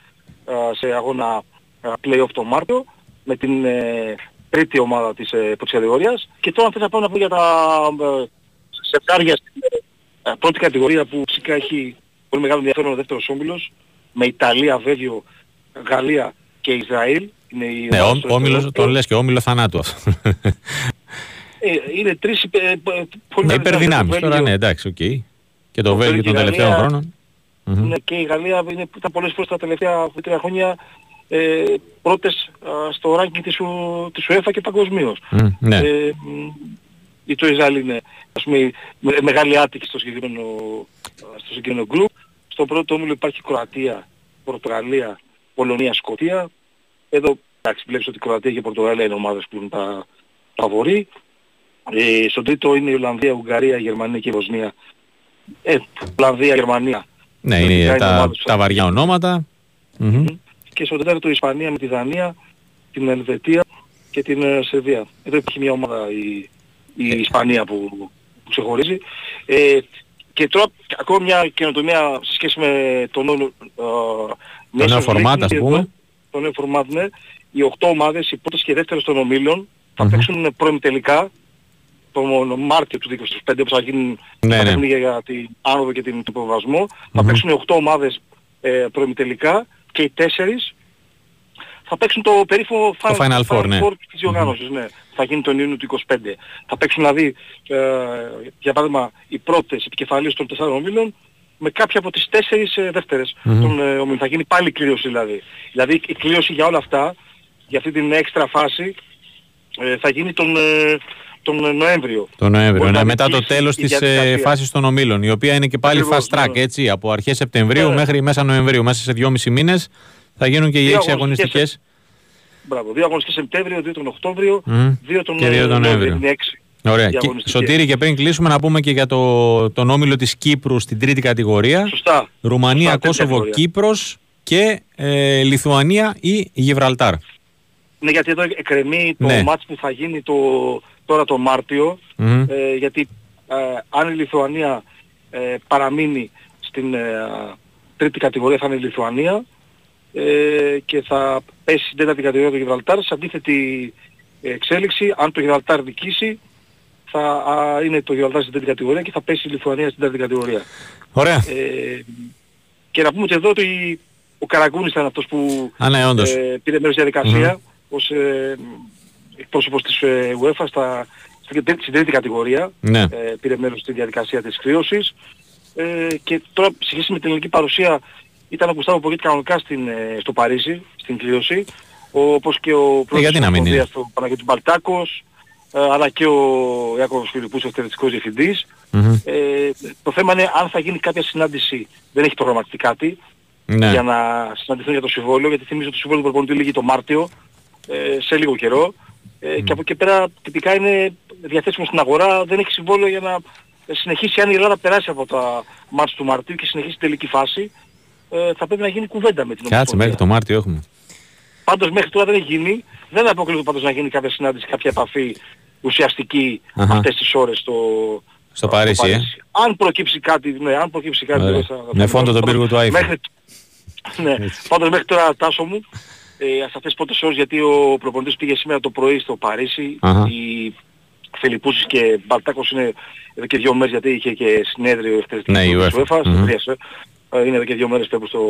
ε, σε αγώνα ε, play-off τον Μάρτιο με την ε, τρίτη ομάδα της ε, πρώτης κατηγορίας. Και τώρα θες να πάω να πω για τα ε, σεπτάρια στην ε, πρώτη κατηγορία που φυσικά έχει πολύ μεγάλο ενδιαφέρον ο δεύτερος όμιλος με Ιταλία, Βέλγιο, Γαλλία και Ισραήλ. Είναι οι Ναι, ομάδες ο, του όμιλος, δεύτερου. τον λες και όμιλο θανάτου αυτό. Ε, είναι τρεις υπε, ε, πολύ Ναι, μεγάλες υπερδυνάμεις δυνάμεις. Το τώρα, Βέλγιο- ναι, εντάξει, οκ. Και το Το Βέλγιο των Βέλγιο, η τελευταίων Γαλλία, χρόνων. Μμμ. Ναι, και η Γαλλία είναι, ήταν πολλές φορές τα τελευταία τρία χρόνια ε, πρώτες α, στο ranking της, U- της UEFA και παγκοσμίως. Μμ, Ναι. Ε, μ, ή το Ισραήλ είναι ας πούμε, με, μεγάλη άτυχη στο συγκεκριμένο, α, στο συγκεκριμένο group. Στο πρώτο όμιλο υπάρχει Κροατία, Πορτογαλία, Πολωνία, Σκοτία. Εδώ εντάξει, βλέπεις ότι η Κροατία και η Πορτογαλία είναι ομάδες που είναι τα φαβοροί. Ε, στον τρίτο είναι η Ολλανδία, η Ουγγαρία, η Γερμανία και η Βοσνία. Ε, Ολλανδία, Γερμανία. Ναι, Λογικά είναι είναι τα, ομάδες που τα βαριά ονόματα. Μμμ. Και στο τέταρτο η Ισπανία με τη Δανία, την Ελβετία και την ε, Σερβία. Εδώ υπάρχει μια ομάδα η, η Ισπανία που, που ξεχωρίζει. Ε, και τώρα ακόμα μια καινοτομία σε σχέση με το νέο, ε, Το νέο Nations League format, είναι ας εδώ, πούμε. Το νέο format, ναι. Οι οκτώ ομάδες, οι πρώτες και οι δεύτερες των ομίλων, θα Μμμ. παίξουν πρώην τελικά τον Μάρτιο του 2025 όπως θα γίνουν Ναι, τα ναι. παιχνίδια για την άνοδο και την τον υποβασμό. Θα Μμμ. παίξουν οι 8 ομάδες ε, τελικά και οι 4 θα παίξουν το περίφημο Το Final Four, ναι. της διοργάνωσης, ναι. Θα γίνει τον Ιούνιο του 25. Θα παίξουν δηλαδή, ε, για παράδειγμα, οι πρώτες επικεφαλής των τεσσάρων ομίλων με κάποια από τις τέσσερις ε, δεύτερες Μμμ. των ε, ομίλων. Θα γίνει πάλι κλήρωση δηλαδή. Δηλαδή η κλήρωση για όλα αυτά, για αυτή την έξτρα φάση, ε, θα γίνει τον, ε, τον Νοέμβριο. Το Νοέμβριο, Μπορεί ναι, να μετά το κλείσει τέλος η της διαδικασία. ε, φάσης των ομίλων, η οποία είναι και πάλι Ακριβώς, fast track, ναι. έτσι, από αρχές Σεπτεμβρίου Ναι. μέχρι μέσα Νοεμβρίου. Μέσα σε δυόμισι μήνες θα γίνουν και οι Δύο έξι αγωνιστικές αγωνιστικές. Μπράβο. Δύο αγωνιστικές Σεπτέμβριο, δύο τον Οκτώβριο, Μμμ. δύο τον, Και δύο τον ε, Νοέμβριο. Είναι έξι. Ωραία. οι Και, αγωνιστικές. Σωτήρη, και πριν κλείσουμε να πούμε και για το, τον όμιλο της Κύπρου στην τρίτη κατηγορία. Σωστά. Ρουμανία, Σωστά, τρίτη Κόσοβο, κατηγορία. Κύπρος και ε, Λιθουανία ή Γιβραλτάρ. Ναι, γιατί εδώ εκκρεμεί το Ναι. μάτς που θα γίνει το, τώρα το Μάρτιο, Μμμ. ε, γιατί ε, αν η Λιθουανία ε, παραμείνει στην ε, τρίτη κατηγορία θα είναι η Λιθουανία ε, και θα πέσει στην τέταρτη κατηγορία το Γιβραλτάρ. Σε αντίθετη εξέλιξη, αν το Γιβραλτάρ δικήσει, θα α, είναι το Γιορτάζ στην τρίτη κατηγορία και θα πέσει η Λιθουανία στην τέταρτη κατηγορία. Ωραία. Ε, και να πούμε και εδώ ότι ο Καραγκούνης ήταν αυτός που Α, ναι, όντως. ε, πήρε μέρος στη διαδικασία mm-hmm. ως ε, εκπρόσωπος της ε, UEFA στα, στην, στην τρίτη κατηγορία. Ναι. Ε, πήρε μέρος στη διαδικασία της κρύωσης. Ε, και τώρα σε σχέση με την ελληνική παρουσία ήταν ο Κουστάβο Πογίτη κανονικά στην, ε, στο Παρίσι, στην κλήρωση. Όπως και ο πρόεδρος της Ομοσπονδίας του Παναγιώτη Μπαλτάκος, ε, αλλά και ο Ιάκωβος Φιλιππούς, ο εκτελεστικός διευθυντής. Mm-hmm. Ε, το θέμα είναι αν θα γίνει κάποια συνάντηση, δεν έχει προγραμματιστεί κάτι, Ναι. για να συναντηθούν για το συμβόλαιο, γιατί θυμίζω ότι το συμβόλαιο του προπονητή λύγει το Μάρτιο, ε, σε λίγο καιρό. Ε, Και από εκεί πέρα τυπικά είναι διαθέσιμο στην αγορά, δεν έχει συμβόλαιο για να συνεχίσει αν η Ελλάδα περάσει από τα μάτς του Μαρτίου και συνεχίσει την τελική φάση. Ε, θα πρέπει να γίνει κουβέντα με την Κάτσε, Ομοσπονδία. μέχρι το Μάρτιο έχουμε. Πάντως μέχρι τώρα δεν έχει γίνει. Δεν αποκλείεται πάντως να γίνει κάποια συνάντηση, κάποια επαφή ουσιαστική Αχα. αυτές τις ώρες στο, Στο Παρίσι, ε. Αν προκύψει κάτι, ναι, αν προκύψει κάτι... Ωραία. δεν θα- Με φόντο τον πύργο του Άιφελ. Μέχρι, ναι, πάντως μέχρι τώρα τάσο μου, ε, σε αυτές τις πρώτες ώρες, γιατί ο προπονητής πήγε σήμερα το πρωί στο Παρίσι, Αχα. οι Φιλιππούσης και Μπαλτάκος είναι εδώ και δύο μέρες γιατί είχε και συνέδριο εκτελεστική Ναι, η της UEFA. UEFA, Μμμ. συνεδρίαση, ε, είναι εδώ και δύο μέρες περίπου στο,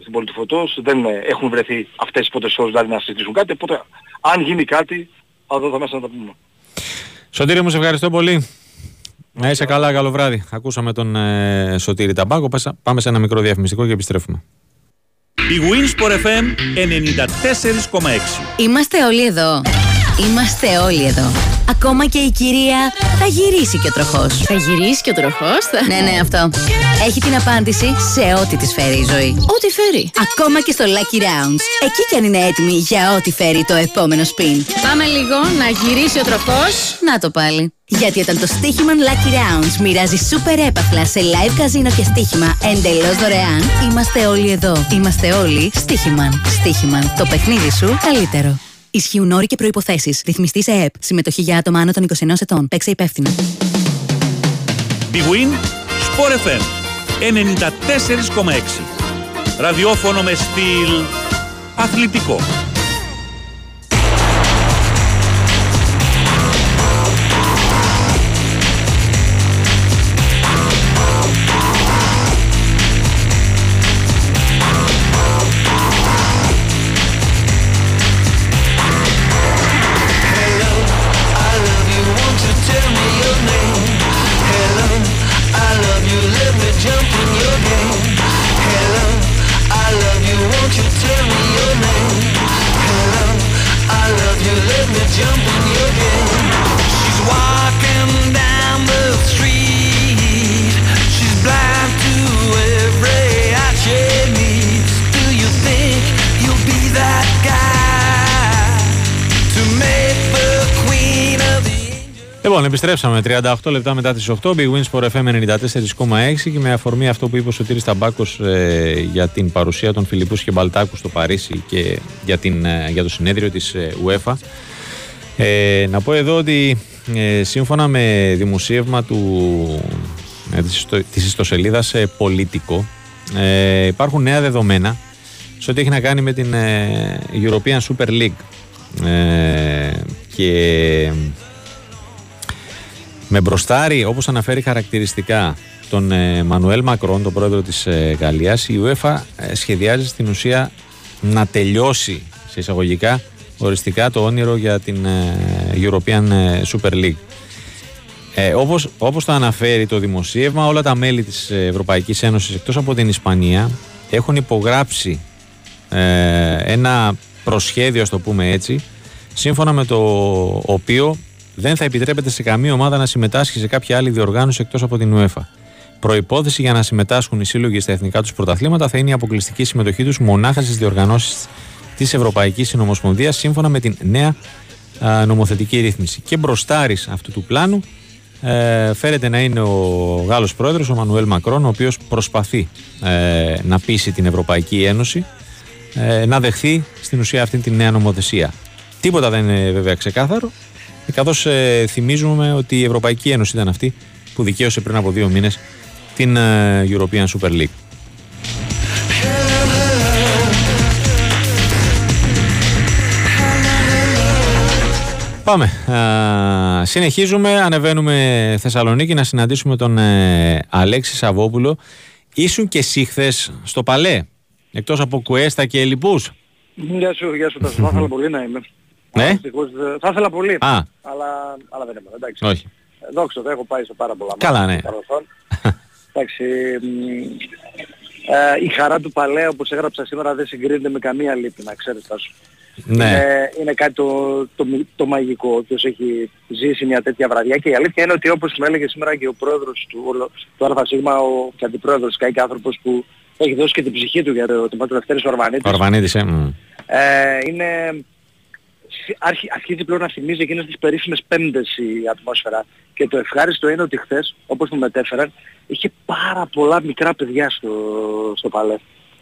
στην πόλη του Φωτός, δεν ε, έχουν βρεθεί αυτές τις πρώτες ώρες δηλαδή να συζητήσουν κάτι, οπότε αν γίνει κάτι θα δω θα μέσα να τα πούμε. Σωτήρη μου, σε ευχαριστώ πολύ. Να είσαι καλά, καλό βράδυ. Ακούσαμε τον ε, Σωτήρη Ταμπάκο. Πέσα- Πάμε σε ένα μικρό διαφημιστικό και επιστρέφουμε. Η Winsport FM 94,6 Είμαστε όλοι εδώ. Είμαστε όλοι εδώ. Ακόμα και η κυρία θα γυρίσει και ο τροχός. Θα γυρίσει και ο τροχός, θα... Ναι, ναι, αυτό. Έχει την απάντηση σε ό,τι της φέρει η ζωή. Ό,τι φέρει. Ακόμα και στο Lucky Rounds. Εκεί κι αν είναι έτοιμη για ό,τι φέρει το επόμενο spin. Πάμε λίγο να γυρίσει ο τροχός. Να το πάλι. Γιατί όταν το Stichiman Lucky Rounds μοιράζει σούπερ έπαθλα σε live καζίνο και στοίχημα εντελώς δωρεάν, είμαστε όλοι εδώ. Είμαστε όλοι Stichiman. Stichiman. Το παιχνίδι σου καλύτερο. Ισχύουν όροι και προϋποθέσεις. Ρυθμιστή σε ΕΕΠ. Συμμετοχή για άτομα άνω των 21 ετών. Παίξε υπεύθυνα. Big Win Sport FM 94,6 Ραδιόφωνο με στυλ αθλητικό. turn Λοιπόν, επιστρέψαμε 38 λεπτά μετά τις 8. Big Wins for FM 94,6 και με αφορμή αυτό που είπε ο Σωτήρης Ταμπάκος ε, για την παρουσία των Φιλιππούς και Μπαλτάκους στο Παρίσι και για, την, ε, για το συνέδριο της ε, UEFA. Ε, να πω εδώ ότι ε, σύμφωνα με δημοσίευμα του, ε, της, ιστο, της ιστοσελίδας ε, Πολίτικο ε, υπάρχουν νέα δεδομένα σε ό,τι έχει να κάνει με την ε, European Super League. Ε, και με μπροστάρι, όπως αναφέρει χαρακτηριστικά, τον ε, Μανουέλ Μακρόν, τον πρόεδρο της ε, Γαλλίας, η UEFA ε, σχεδιάζει στην ουσία να τελειώσει σε εισαγωγικά οριστικά το όνειρο για την ε, European ε, Super League. Ε, όπως, όπως το αναφέρει το δημοσίευμα, όλα τα μέλη της Ευρωπαϊκής Ένωσης εκτός από την Ισπανία έχουν υπογράψει ε, ένα προσχέδιο, ας το πούμε έτσι, σύμφωνα με το οποίο δεν θα επιτρέπεται σε καμία ομάδα να συμμετάσχει σε κάποια άλλη διοργάνωση εκτός από την UEFA. Προϋπόθεση για να συμμετάσχουν οι σύλλογοι στα εθνικά τους πρωταθλήματα θα είναι η αποκλειστική συμμετοχή τους μονάχα στις διοργανώσεις της Ευρωπαϊκής Συνομοσπονδίας σύμφωνα με την νέα α, νομοθετική ρύθμιση. Και μπροστάρης αυτού του πλάνου ε, φέρεται να είναι ο Γάλλος πρόεδρος, ο Μανουέλ Μακρόν, ο οποίος προσπαθεί ε, να πείσει την Ευρωπαϊκή Ένωση ε, να δεχθεί στην ουσία αυτή τη νέα νομοθεσία. Τίποτα δεν είναι βέβαια ξεκάθαρο, ε, καθώς ε, θυμίζουμε ότι η Ευρωπαϊκή Ένωση ήταν αυτή που δικαίωσε πριν από δύο μήνες την ε, European Super League. Πάμε. Α, συνεχίζουμε. Ανεβαίνουμε Θεσσαλονίκη να συναντήσουμε τον ε, Αλέξη Σαββόπουλο. Ήσουν και εσύ χθες στο Παλέ, εκτός από Κουέστα και Λοιπούς. Γεια σου, γεια σου. Θα ήθελα πολύ να είμαι. Ναι. Δυστυχώς, ε, θα ήθελα πολύ, Α. αλλά, αλλά δεν είμαι. Εντάξει. Όχι. Ε, Δόξα τω, έχω πάει σε πάρα πολλά Καλά, μάτια ναι. στο παρελθόν. Εντάξει, μ, ε, η χαρά του Παλαίου όπως έγραψα σήμερα δεν συγκρίνεται με καμία λύπη, να ξέρεις Τάσο. Ναι. Είναι, είναι κάτι το, το, το μαγικό, όποιος έχει ζήσει μια τέτοια βραδιά και η αλήθεια είναι ότι όπως με έλεγε σήμερα και ο πρόεδρος του, όλο- του ΑΣ, ο και αντιπρόεδρος και άνθρωπος που έχει δώσει και την ψυχή του για το τιμά του Δευτέρης Ο Ορβανίτης, Αρβανίτης, ε. μ. ε, είναι, άρχι, αρχίζει πλέον να θυμίζει εκείνες τις περίφημες πέμπτες η ατμόσφαιρα. Και το ευχάριστο είναι ότι χθες, όπως μου μετέφεραν, είχε πάρα πολλά μικρά παιδιά στο, στο παλέ.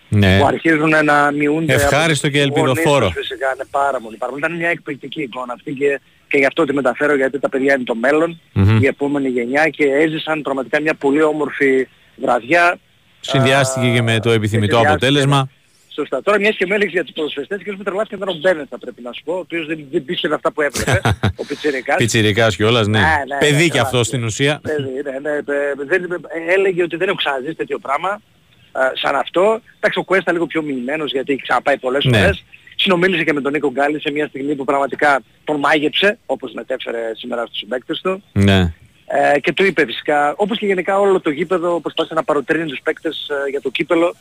Ναι. Που αρχίζουν να μειούνται. Ευχάριστο από και τους γονείς ελπιδοφόρο. τους Φυσικά, είναι πάρα πολύ. Πάρα πολύ. Ήταν μια εκπληκτική εικόνα αυτή και, και γι' αυτό τη μεταφέρω γιατί τα παιδιά είναι το μέλλον, Μμμ. η επόμενη γενιά και έζησαν πραγματικά μια πολύ όμορφη βραδιά. Συνδυάστηκε και με το επιθυμητό συνδυάστηκε, αποτέλεσμα. Σωστά. Τώρα μιας και με έλεγες για τους ποδοσφαιριστές και όσο με τρελάθηκε ήταν ο Μπένετ θα πρέπει να σου πω, ο οποίος δεν, δεν πίστευε αυτά που έβλεπε, ο Πιτσιρικάς. Πιτσιρικάς κιόλας, ναι. Ναι, ναι, Παιδί ναι, κι αυτός καλά. στην ουσία. Παιδί, ναι, ναι, ε, δεν, ε, έλεγε ότι δεν έχω ξαναζήσει τέτοιο πράγμα ε, σαν αυτό. Εντάξει, ο Κουέστα λίγο πιο μοιημένος γιατί έχει ξαναπάει πολλές Ναι. φορές. Συνομίλησε και με τον Νίκο Γκάλη σε μια στιγμή που πραγματικά τον μάγεψε, όπως μετέφερε σήμερα στους συμπαίκτες του. Ναι. Ε, και του είπε φυσικά, όπως και γενικά όλο το γήπεδο προσπάθησε να παροτρύνει τους παίκτες ε, για το κύπελο.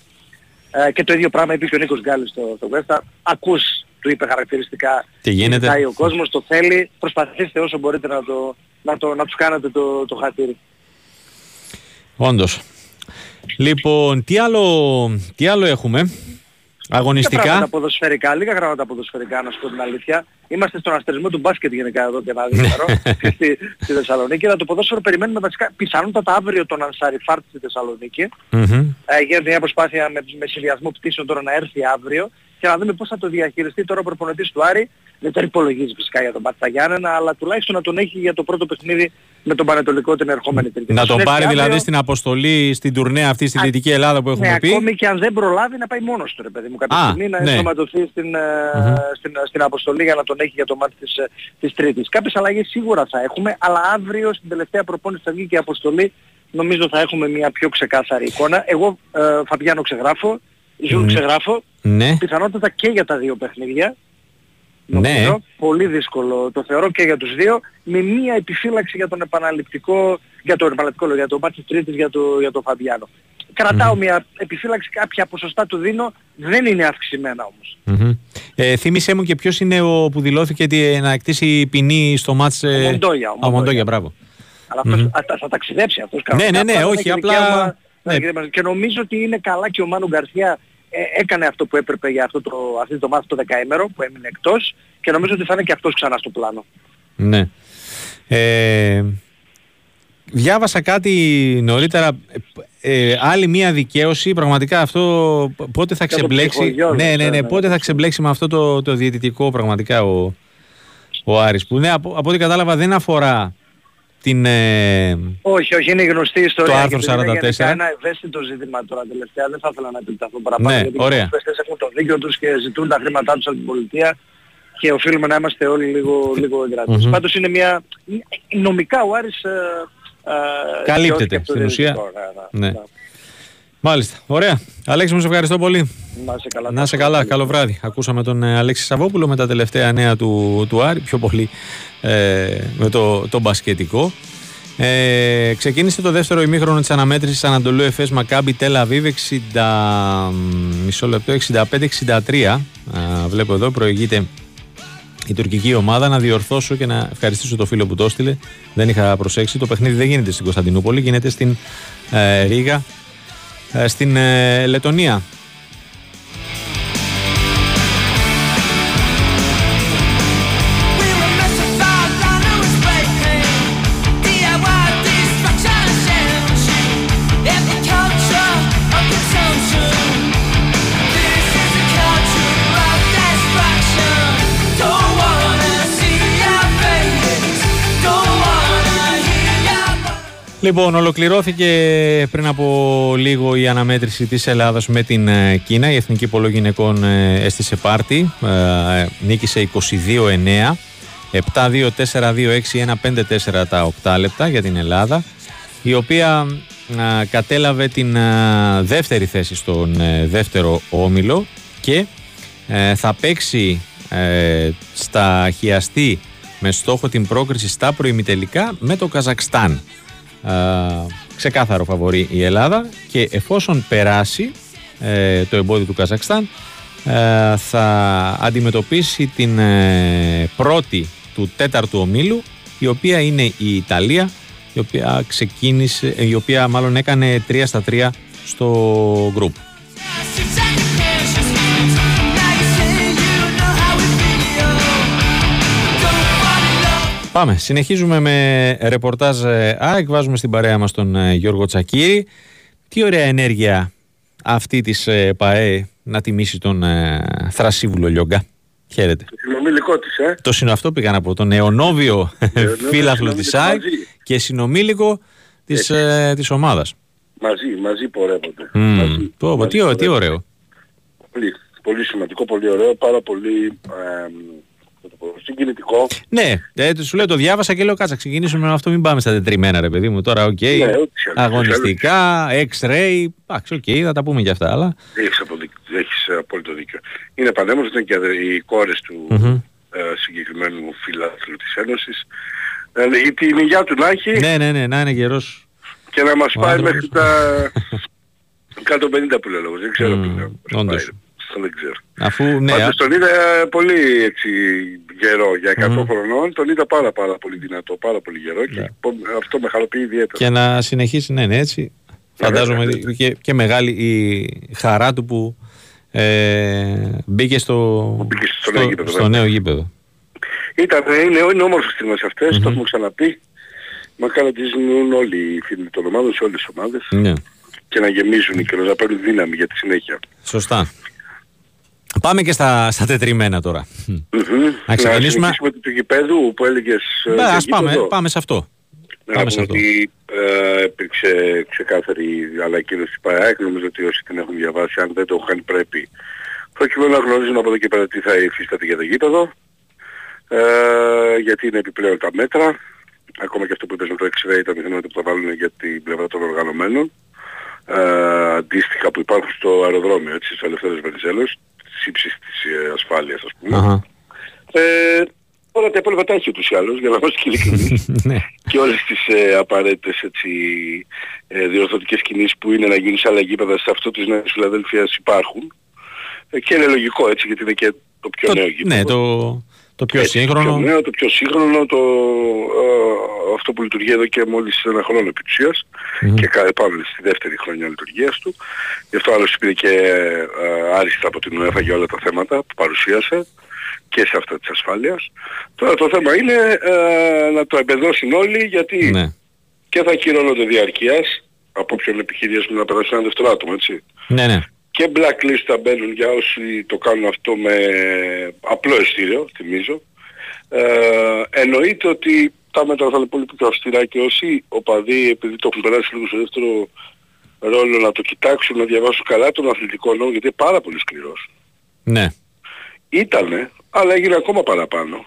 Ε, και το ίδιο πράγμα είπε και ο Νίκος Γκάλης στο, στο Κουέστα. Ακούς, του είπε χαρακτηριστικά, Τι γίνεται; ζητάει ο κόσμος, το θέλει, προσπαθήστε όσο μπορείτε να, το, να, το, να τους κάνετε το, το χατήρι. Όντως. Λοιπόν, τι άλλο, τι άλλο έχουμε; Λίγα Αγωνιστικά. πράγματα ποδοσφαιρικά, λίγα πράγματα ποδοσφαιρικά να σου πω την αλήθεια. Είμαστε στον αστερισμό του μπάσκετ γενικά εδώ και ένα δεύτερο στη, στη Θεσσαλονίκη. Αλλά το ποδόσφαιρο περιμένουμε βασικά πιθανότατα αύριο τον Ανσάρι Φάρτ στη Θεσσαλονίκη. Μμμ. Ε, γίνεται μια προσπάθεια με, με συνδυασμό πτήσεων τώρα να έρθει αύριο και να δούμε πώς θα το διαχειριστεί τώρα ο προπονητής του Άρη. Δεν τον υπολογίζει φυσικά για τον Μπάτσα Γιάννενα, αλλά τουλάχιστον να τον έχει για το πρώτο παιχνίδι με τον Πανετολικό την ερχόμενη Τρίτη. Να Θα τον συνέλθει πάρει αύριο. δηλαδή στην αποστολή, στην τουρνέα αυτή στη Α, Δυτική Ελλάδα που έχουμε ναι, πει. ακόμη και αν δεν προλάβει να πάει μόνος του ρε παιδί μου κάποια Α, στιγμή να ναι. ενσωματωθεί στην, ε, στην, στην αποστολή για να τον έχει για το μάτι της, ε, της Τρίτης. Κάποιες αλλαγές σίγουρα θα έχουμε, αλλά αύριο στην τελευταία προπόνηση θα βγει και η αποστολή νομίζω θα έχουμε μια πιο ξεκάθαρη εικόνα. Εγώ ε, Φαβιάνο ξεγράφω, Ζουλ ξεγράφω, Ναι. πιθανότατα και για τα δύο παιχνίδια. Ναι. Νομίζω, πολύ δύσκολο το θεωρώ και για τους δύο, με μία επιφύλαξη για τον επαναληπτικό, για το επαναληπτικό, λέω, για το ματς της Τρίτης, για το, για το Φαβιάνο. Κρατάω μια επιφύλαξη, κάποια ποσοστά του δίνω, δεν είναι αυξημένα όμως. Μμμ. Ε, θύμησέ μου και ποιος είναι ο που δηλώθηκε ότι, να εκτίσει ποινή στο ματς... Ε... Μοντόγια, ο Α, ο Μοντόγια, Μοντόγια. μπράβο. Αλλά αυτός α, θα, θα ταξιδέψει αυτός Ναι, ναι, ναι, Απλά όχι, έχει απλά- δικαίωμα ναι. να- Και νομίζω ότι είναι καλά και ο Μάνου Γκαρθιά ε, έκανε αυτό που έπρεπε για αυτό το, αυτή το μάθημα το δεκαήμερο που έμεινε εκτός και νομίζω ότι θα είναι και αυτός ξανά στο πλάνο. Ναι. Ε, διάβασα κάτι νωρίτερα. Ε, ε, άλλη μία δικαίωση. Πραγματικά αυτό π- πότε θα Για το ξεμπλέξει. ψυχογιό, Ναι, ναι, ναι. ναι, Πότε ναι. θα ξεμπλέξει με αυτό το, το διαιτητικό πραγματικά ο, ο Άρης. Που ναι, από, από ό,τι κατάλαβα δεν αφορά την. Ε, Όχι, όχι, είναι γνωστή η ιστορία. Το άρθρο και είναι 44. γενικά ένα ευαίσθητο ζήτημα τώρα τελευταία. Δεν θα ήθελα να επεκταθώ παραπάνω. Ναι, γιατί ωραία. Οι παίχτες έχουν το δίκιο τους και ζητούν τα χρήματά τους από την πολιτεία και οφείλουμε να είμαστε όλοι λίγο, λίγο εγκρατές. Μμμ. Πάντως είναι μια... Νομικά ο Άρης... Ε, ε, Καλύπτεται σιώθηκε από το στην ουσία. διαιτητικό. Ναι, ναι, Ναι. Μάλιστα. Ωραία. Αλέξη, μου σε ευχαριστώ πολύ. Να είσαι καλά. Να είσαι καλά, καλό βράδυ. Ακούσαμε τον ε, Αλέξη Σαββόπουλο με τα τελευταία νέα του, του Άρη, πιο πολύ ε, με το, το μπασκετικό. Ε, ξεκίνησε το δεύτερο ημίχρονο της αναμέτρησης Ανατολού Εφές Μακάμπι Τέλα Βίβ 60, μισό λεπτό, 65-63 Α, βλέπω εδώ προηγείται η τουρκική ομάδα να διορθώσω και να ευχαριστήσω το φίλο που το έστειλε δεν είχα προσέξει το παιχνίδι δεν γίνεται στην Κωνσταντινούπολη γίνεται στην ε, Ρήγα ε, στην ε, Λετωνία Λοιπόν, ολοκληρώθηκε πριν από λίγο η αναμέτρηση της Ελλάδας με την ε, Κίνα. Η Εθνική Πόλο Γυναικών ε, έστησε πάρτι, ε, νίκησε 22-9 7-2-4-2-6-1-5-4 τα 8 λεπτά για την Ελλάδα η οποία κατέλαβε την δεύτερη θέση στον ε, δεύτερο όμιλο και ε, θα παίξει ε, στα χιαστή με στόχο την πρόκριση στα προημιτελικά με το Καζακστάν. Ξεκάθαρο φαβορεί η Ελλάδα και εφόσον περάσει το εμπόδιο του Καζακστάν θα αντιμετωπίσει την πρώτη του τέταρτου ομίλου η οποία είναι η Ιταλία η οποία ξεκίνησε, η οποία μάλλον έκανε 3 στα 3 στο group. Πάμε. Συνεχίζουμε με ρεπορτάζ ε, ΑΕΚ. Βάζουμε στην παρέα μας τον ε, Γιώργο Τσακύρη. Τι ωραία ενέργεια αυτή της ε, ΠαΕ να τιμήσει τον θρασίβουλο Λιόγκα. Χαίρετε. Το συνομήλικό της, ε. Το συναυτό πήγαν από τον νεονόβιο φίλαθλο της ΑΕΚ και συνομήλικο της, ε, της ομάδας. Μαζί, μαζί πορεύονται. Mm. Μαζί, το, μαζί τι, τι ωραίο. Πολύ, πολύ σημαντικό, πολύ ωραίο, πάρα πολύ ε, συγκινητικό. Ναι, ε, σου λέω το διάβασα και λέω κάτσε ξεκινήσουμε με αυτό, μην πάμε στα τετριμένα ρε παιδί μου. Τώρα OK, okay, ναι, αγωνιστικά, X-ray, εντάξει OK, okay, θα τα πούμε και αυτά. Αλλά... Έχεις, έχεις απόλυτο δίκιο. Είναι πανέμορφο, ήταν και οι κόρες του mm-hmm. ε, συγκεκριμένου φιλάθλου της Ένωσης. Ε, την υγειά του να έχει. Ναι, ναι, ναι, να είναι γερός. Και να μας πάει μέχρι τα 150 που λέω, δεν ξέρω mm, που Όντως δεν ξέρω. Αφού, ναι, Πάντως τον είδα πολύ έτσι γερό για 100 mm. χρονών, τον είδα πάρα πάρα πολύ δυνατό, πάρα πολύ γερό και ναι. αυτό με χαροποιεί ιδιαίτερα. Και να συνεχίσει ναι, ναι έτσι. Φαντάζομαι και, και μεγάλη η χαρά του που ε, μπήκε στο, μπήκε στο, στο, γήπεδο, στο νέο γήπεδο. Ήταν, είναι, είναι όμορφες στιγμές αυτές, mm-hmm. το έχουμε ξαναπεί. Μακάρι να τις ζουν όλοι οι φίλοι των ομάδων σε όλες τις ομάδες. Ναι. Και να γεμίζουν και να παίρνουν δύναμη για τη συνέχεια. Σωστά. Πάμε και στα, στα τετριμένα τώρα. Mm-hmm. Να ξεκινήσουμε. Να του γηπέδου που έλεγες... Ε, ναι, ας πάμε, πάμε σε αυτό. Να πάμε σε αυτό. ότι ε, υπήρξε ξεκάθαρη ανακοίνωση της ΠΑΕΑΚ, νομίζω ότι όσοι την έχουν διαβάσει, αν δεν το έχουν κάνει πρέπει, προκειμένου να γνωρίζουν από εδώ και πέρα τι θα υφίσταται για το γήπεδο, ε, γιατί είναι επιπλέον τα μέτρα, ακόμα και αυτό που είπες με το X-Ray, τα μηχανήματα που θα βάλουν για την πλευρά των οργανωμένων, ε, αντίστοιχα που υπάρχουν στο αεροδρόμιο, έτσι, στις ελευθέρες Βενιζέλος, της ύψης της ε, ασφάλειας ας πούμε. Uh-huh. Ε, όλα τα υπόλοιπα τα έχει ούτως ή άλλως, για να είμαστε ειλικρινείς. Ναι. και όλες τις ε, απαραίτητες έτσι, ε, διορθωτικές κινήσεις που είναι να γίνεις σε άλλα γήπεδα σε αυτό της Νέας Φιλαδέλφειας υπάρχουν. Ε, και είναι λογικό έτσι γιατί είναι και το πιο το, νέο γήπεδο. Ναι, το, το πιο Έτσι, σύγχρονο. Το πιο νέο, το πιο σύγχρονο, το, ε, αυτό που λειτουργεί εδώ και μόλις ένα χρόνο επί mm-hmm. και πάμε στη δεύτερη χρονιά λειτουργίας του. Γι' αυτό άλλωστε πήρε και ε, άριστα από την UEFA για όλα τα θέματα που παρουσίασε και σε αυτά της ασφάλειας. Τώρα το θέμα είναι ε, να το εμπεδώσουν όλοι γιατί ναι. και θα ακυρώνονται διαρκείας από όποιον επιχειρήσει να περάσει ένα δεύτερο άτομο, έτσι. Ναι, ναι και blacklist θα μπαίνουν για όσοι το κάνουν αυτό με απλό εστίριο, θυμίζω. Ε, εννοείται ότι τα μέτρα θα είναι πολύ πιο αυστηρά και όσοι οπαδοί επειδή το έχουν περάσει λίγο στο δεύτερο ρόλο να το κοιτάξουν, να διαβάσουν καλά τον αθλητικό νόμο γιατί είναι πάρα πολύ σκληρός. Ναι. Ήτανε, αλλά έγινε ακόμα παραπάνω.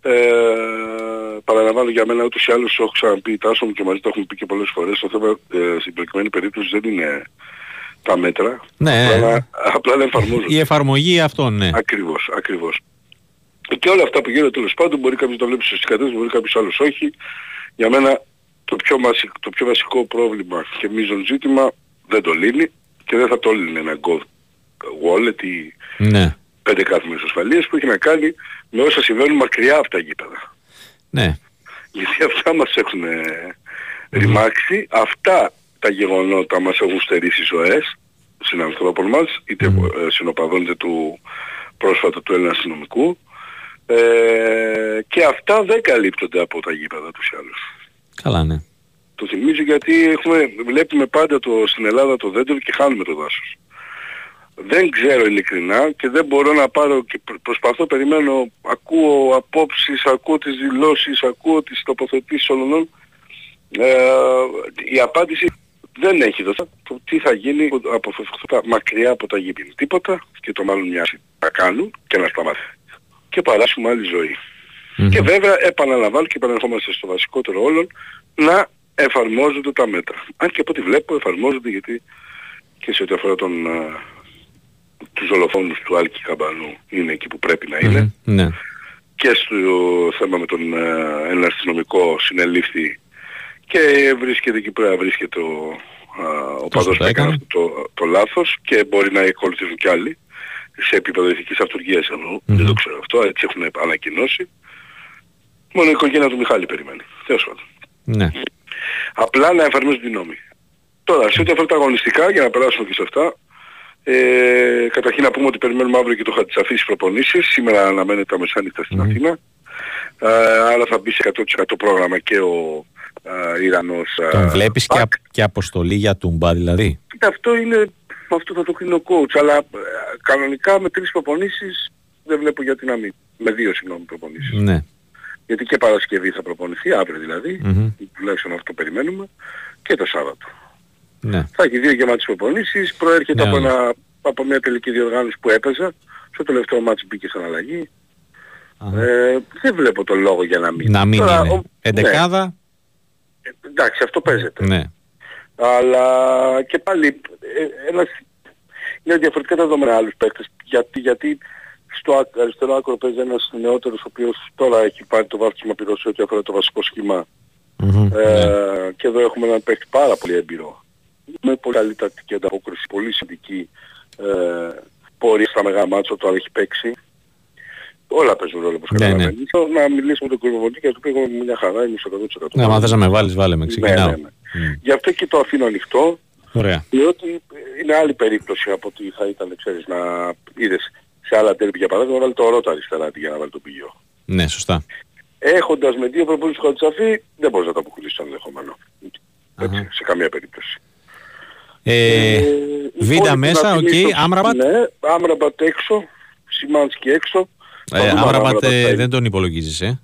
Ε, παραλαμβάνω για μένα ούτως ή άλλως έχω ξαναπεί τάσο μου και μαζί το έχουμε πει και πολλές φορές το θέμα ε, στην προκειμένη περίπτωση δεν είναι τα μέτρα. Ναι. Απλά, απλά δεν εφαρμόζονται. Η εφαρμογή αυτών, ναι. Ακριβώς, ακριβώς. Και όλα αυτά που γίνονται τέλος πάντων μπορεί κάποιος να το βλέπει σωστή κατεύθυνση, μπορεί κάποιος άλλος όχι. Για μένα το πιο, το πιο βασικό πρόβλημα και μείζον ζήτημα δεν το λύνει και δεν θα το λύνει ένα Go Wallet ή ναι. πέντε κάθμες ασφαλείας που έχει να κάνει με όσα συμβαίνουν μακριά από τα γήπεδα. Ναι. Γιατί αυτά μας έχουν ρημάξει, αυτά τα γεγονότα μας έχουν στερήσει ζωές συνανθρώπων μας, είτε mm. συνοπαδών είτε του πρόσφατα του Έλληνα αστυνομικού ε, και αυτά δεν καλύπτονται από τα γήπεδα τους ή άλλους. Καλά ναι. Το θυμίζω γιατί έχουμε, βλέπουμε πάντα το, στην Ελλάδα το δέντρο και χάνουμε το δάσος. Δεν ξέρω ειλικρινά και δεν μπορώ να πάρω και προσπαθώ, περιμένω, ακούω απόψεις, ακούω τις δηλώσεις, ακούω τις τοποθετήσεις όλων. Ε, η απάντηση δεν έχει δοθεί το τι θα γίνει από μακριά από τα γήπη. Τίποτα και το μάλλον μοιάζει να κάνουν και να σταματήσουν και παράσουμε άλλη ζωή. Και βέβαια επαναλαμβάνω και επαναρχόμαστε στο βασικότερο όλων να εφαρμόζονται τα μέτρα. Αν και από ό,τι βλέπω εφαρμόζονται γιατί και σε ό,τι αφορά τον, α, τους δολοφόνους του Άλκη Καμπανού είναι εκεί που πρέπει να είναι. Ναι. Και στο θέμα με τον α, ένα αστυνομικό συνελήφθη και βρίσκεται εκεί πέρα βρίσκεται ο, α, ο παδός που έκανε αυτό το, το λάθος και μπορεί να ακολουθήσουν κι άλλοι σε επίπεδο ηθικής αυτουργίας εννοώ. Δεν το ξέρω αυτό, έτσι έχουν ανακοινώσει. Μόνο η οικογένεια του Μιχάλη περιμένει. Θεός πάντων. Ναι. Απλά να εφαρμόζουν την νόμη. Τώρα, σε ό,τι αφορά τα αγωνιστικά, για να περάσουμε και σε αυτά, ε, καταρχήν να πούμε ότι περιμένουμε αύριο και το Χατσαφή στις προπονήσεις. Σήμερα αναμένεται τα μεσάνυχτα στην Αθήνα. Ε, άρα θα μπει σε 100% πρόγραμμα και ο ε, Ιρανός ε, Τον βλέπεις και, Πακ. α- και αποστολή για τούμπα δηλαδή; Κοίτα, αυτό είναι, αυτό θα το κρίνει ο coach, αλλά ε, κανονικά με τρεις προπονήσεις δεν βλέπω γιατί να μην. Με δύο συγγνώμη προπονήσεις. Ναι. Γιατί και Παρασκευή θα προπονηθεί, αύριο δηλαδή, Μμμ. τουλάχιστον αυτό περιμένουμε, και το Σάββατο. Ναι. Θα έχει δύο γεμάτες προπονήσεις, προέρχεται Ναι, από, ναι. ένα, από μια τελική διοργάνωση που έπαιζα, στο τελευταίο μάτς μπήκε σαν αλλαγή. Ε, δεν βλέπω τον λόγο για να μην. Να μην Τώρα, είναι. ο- Εντεκάδα, ναι, εντάξει, αυτό παίζεται. ναι. Αλλά και πάλι ε, ένας, είναι διαφορετικά τα δεδομένα με άλλους παίκτες. Γιατί, γιατί στο άκ- αριστερό άκρο παίζει ένας νεότερος ο οποίος τώρα έχει πάρει το βάθμισμα πυρός σε ό,τι αφορά το βασικό σχήμα. Μμμ. Ε, Ναι. και εδώ έχουμε έναν παίκτη πάρα πολύ έμπειρο. Με πολύ καλή τακτική ανταπόκριση, πολύ σημαντική ε, πορεία στα μεγάλα μάτσο, το αν έχει παίξει. Όλα παίζουν ρόλο όπως Ναι, ναι. καταλαβαίνεις. Να μιλήσουμε με τον Κουρβοβολή και να του πει εγώ μια χαρά, είμαι στο 100%. Ναι, άμα θες να με βάλεις, βάλε με, ξεκινάω. Ναι, ναι, ναι. Γι' αυτό και το αφήνω ανοιχτό, Ωραία. διότι είναι άλλη περίπτωση από ότι θα ήταν, ξέρεις, να είδες σε άλλα τέρπι για παράδειγμα, να βάλει το ρότα αριστερά αντί για να βάλει τον πηγιό. Ναι, σωστά. Έχοντας με δύο προπονήσεις του Χατσαφή, δεν μπορείς να το αποκλείσεις το ενδεχόμενο. Έτσι, σε καμία περίπτωση. Ε, η Βίντα πόλη μέσα, να οκ. θυμίσω- Άμραμπατ. Ναι, Άμραμπατ έξω, Σιμάνσκι έξω. Θα Ε, δούμε αν Άμραμπατ Άμραμπατ ε, θα είναι. δεν τον υπολογίζεις, ε;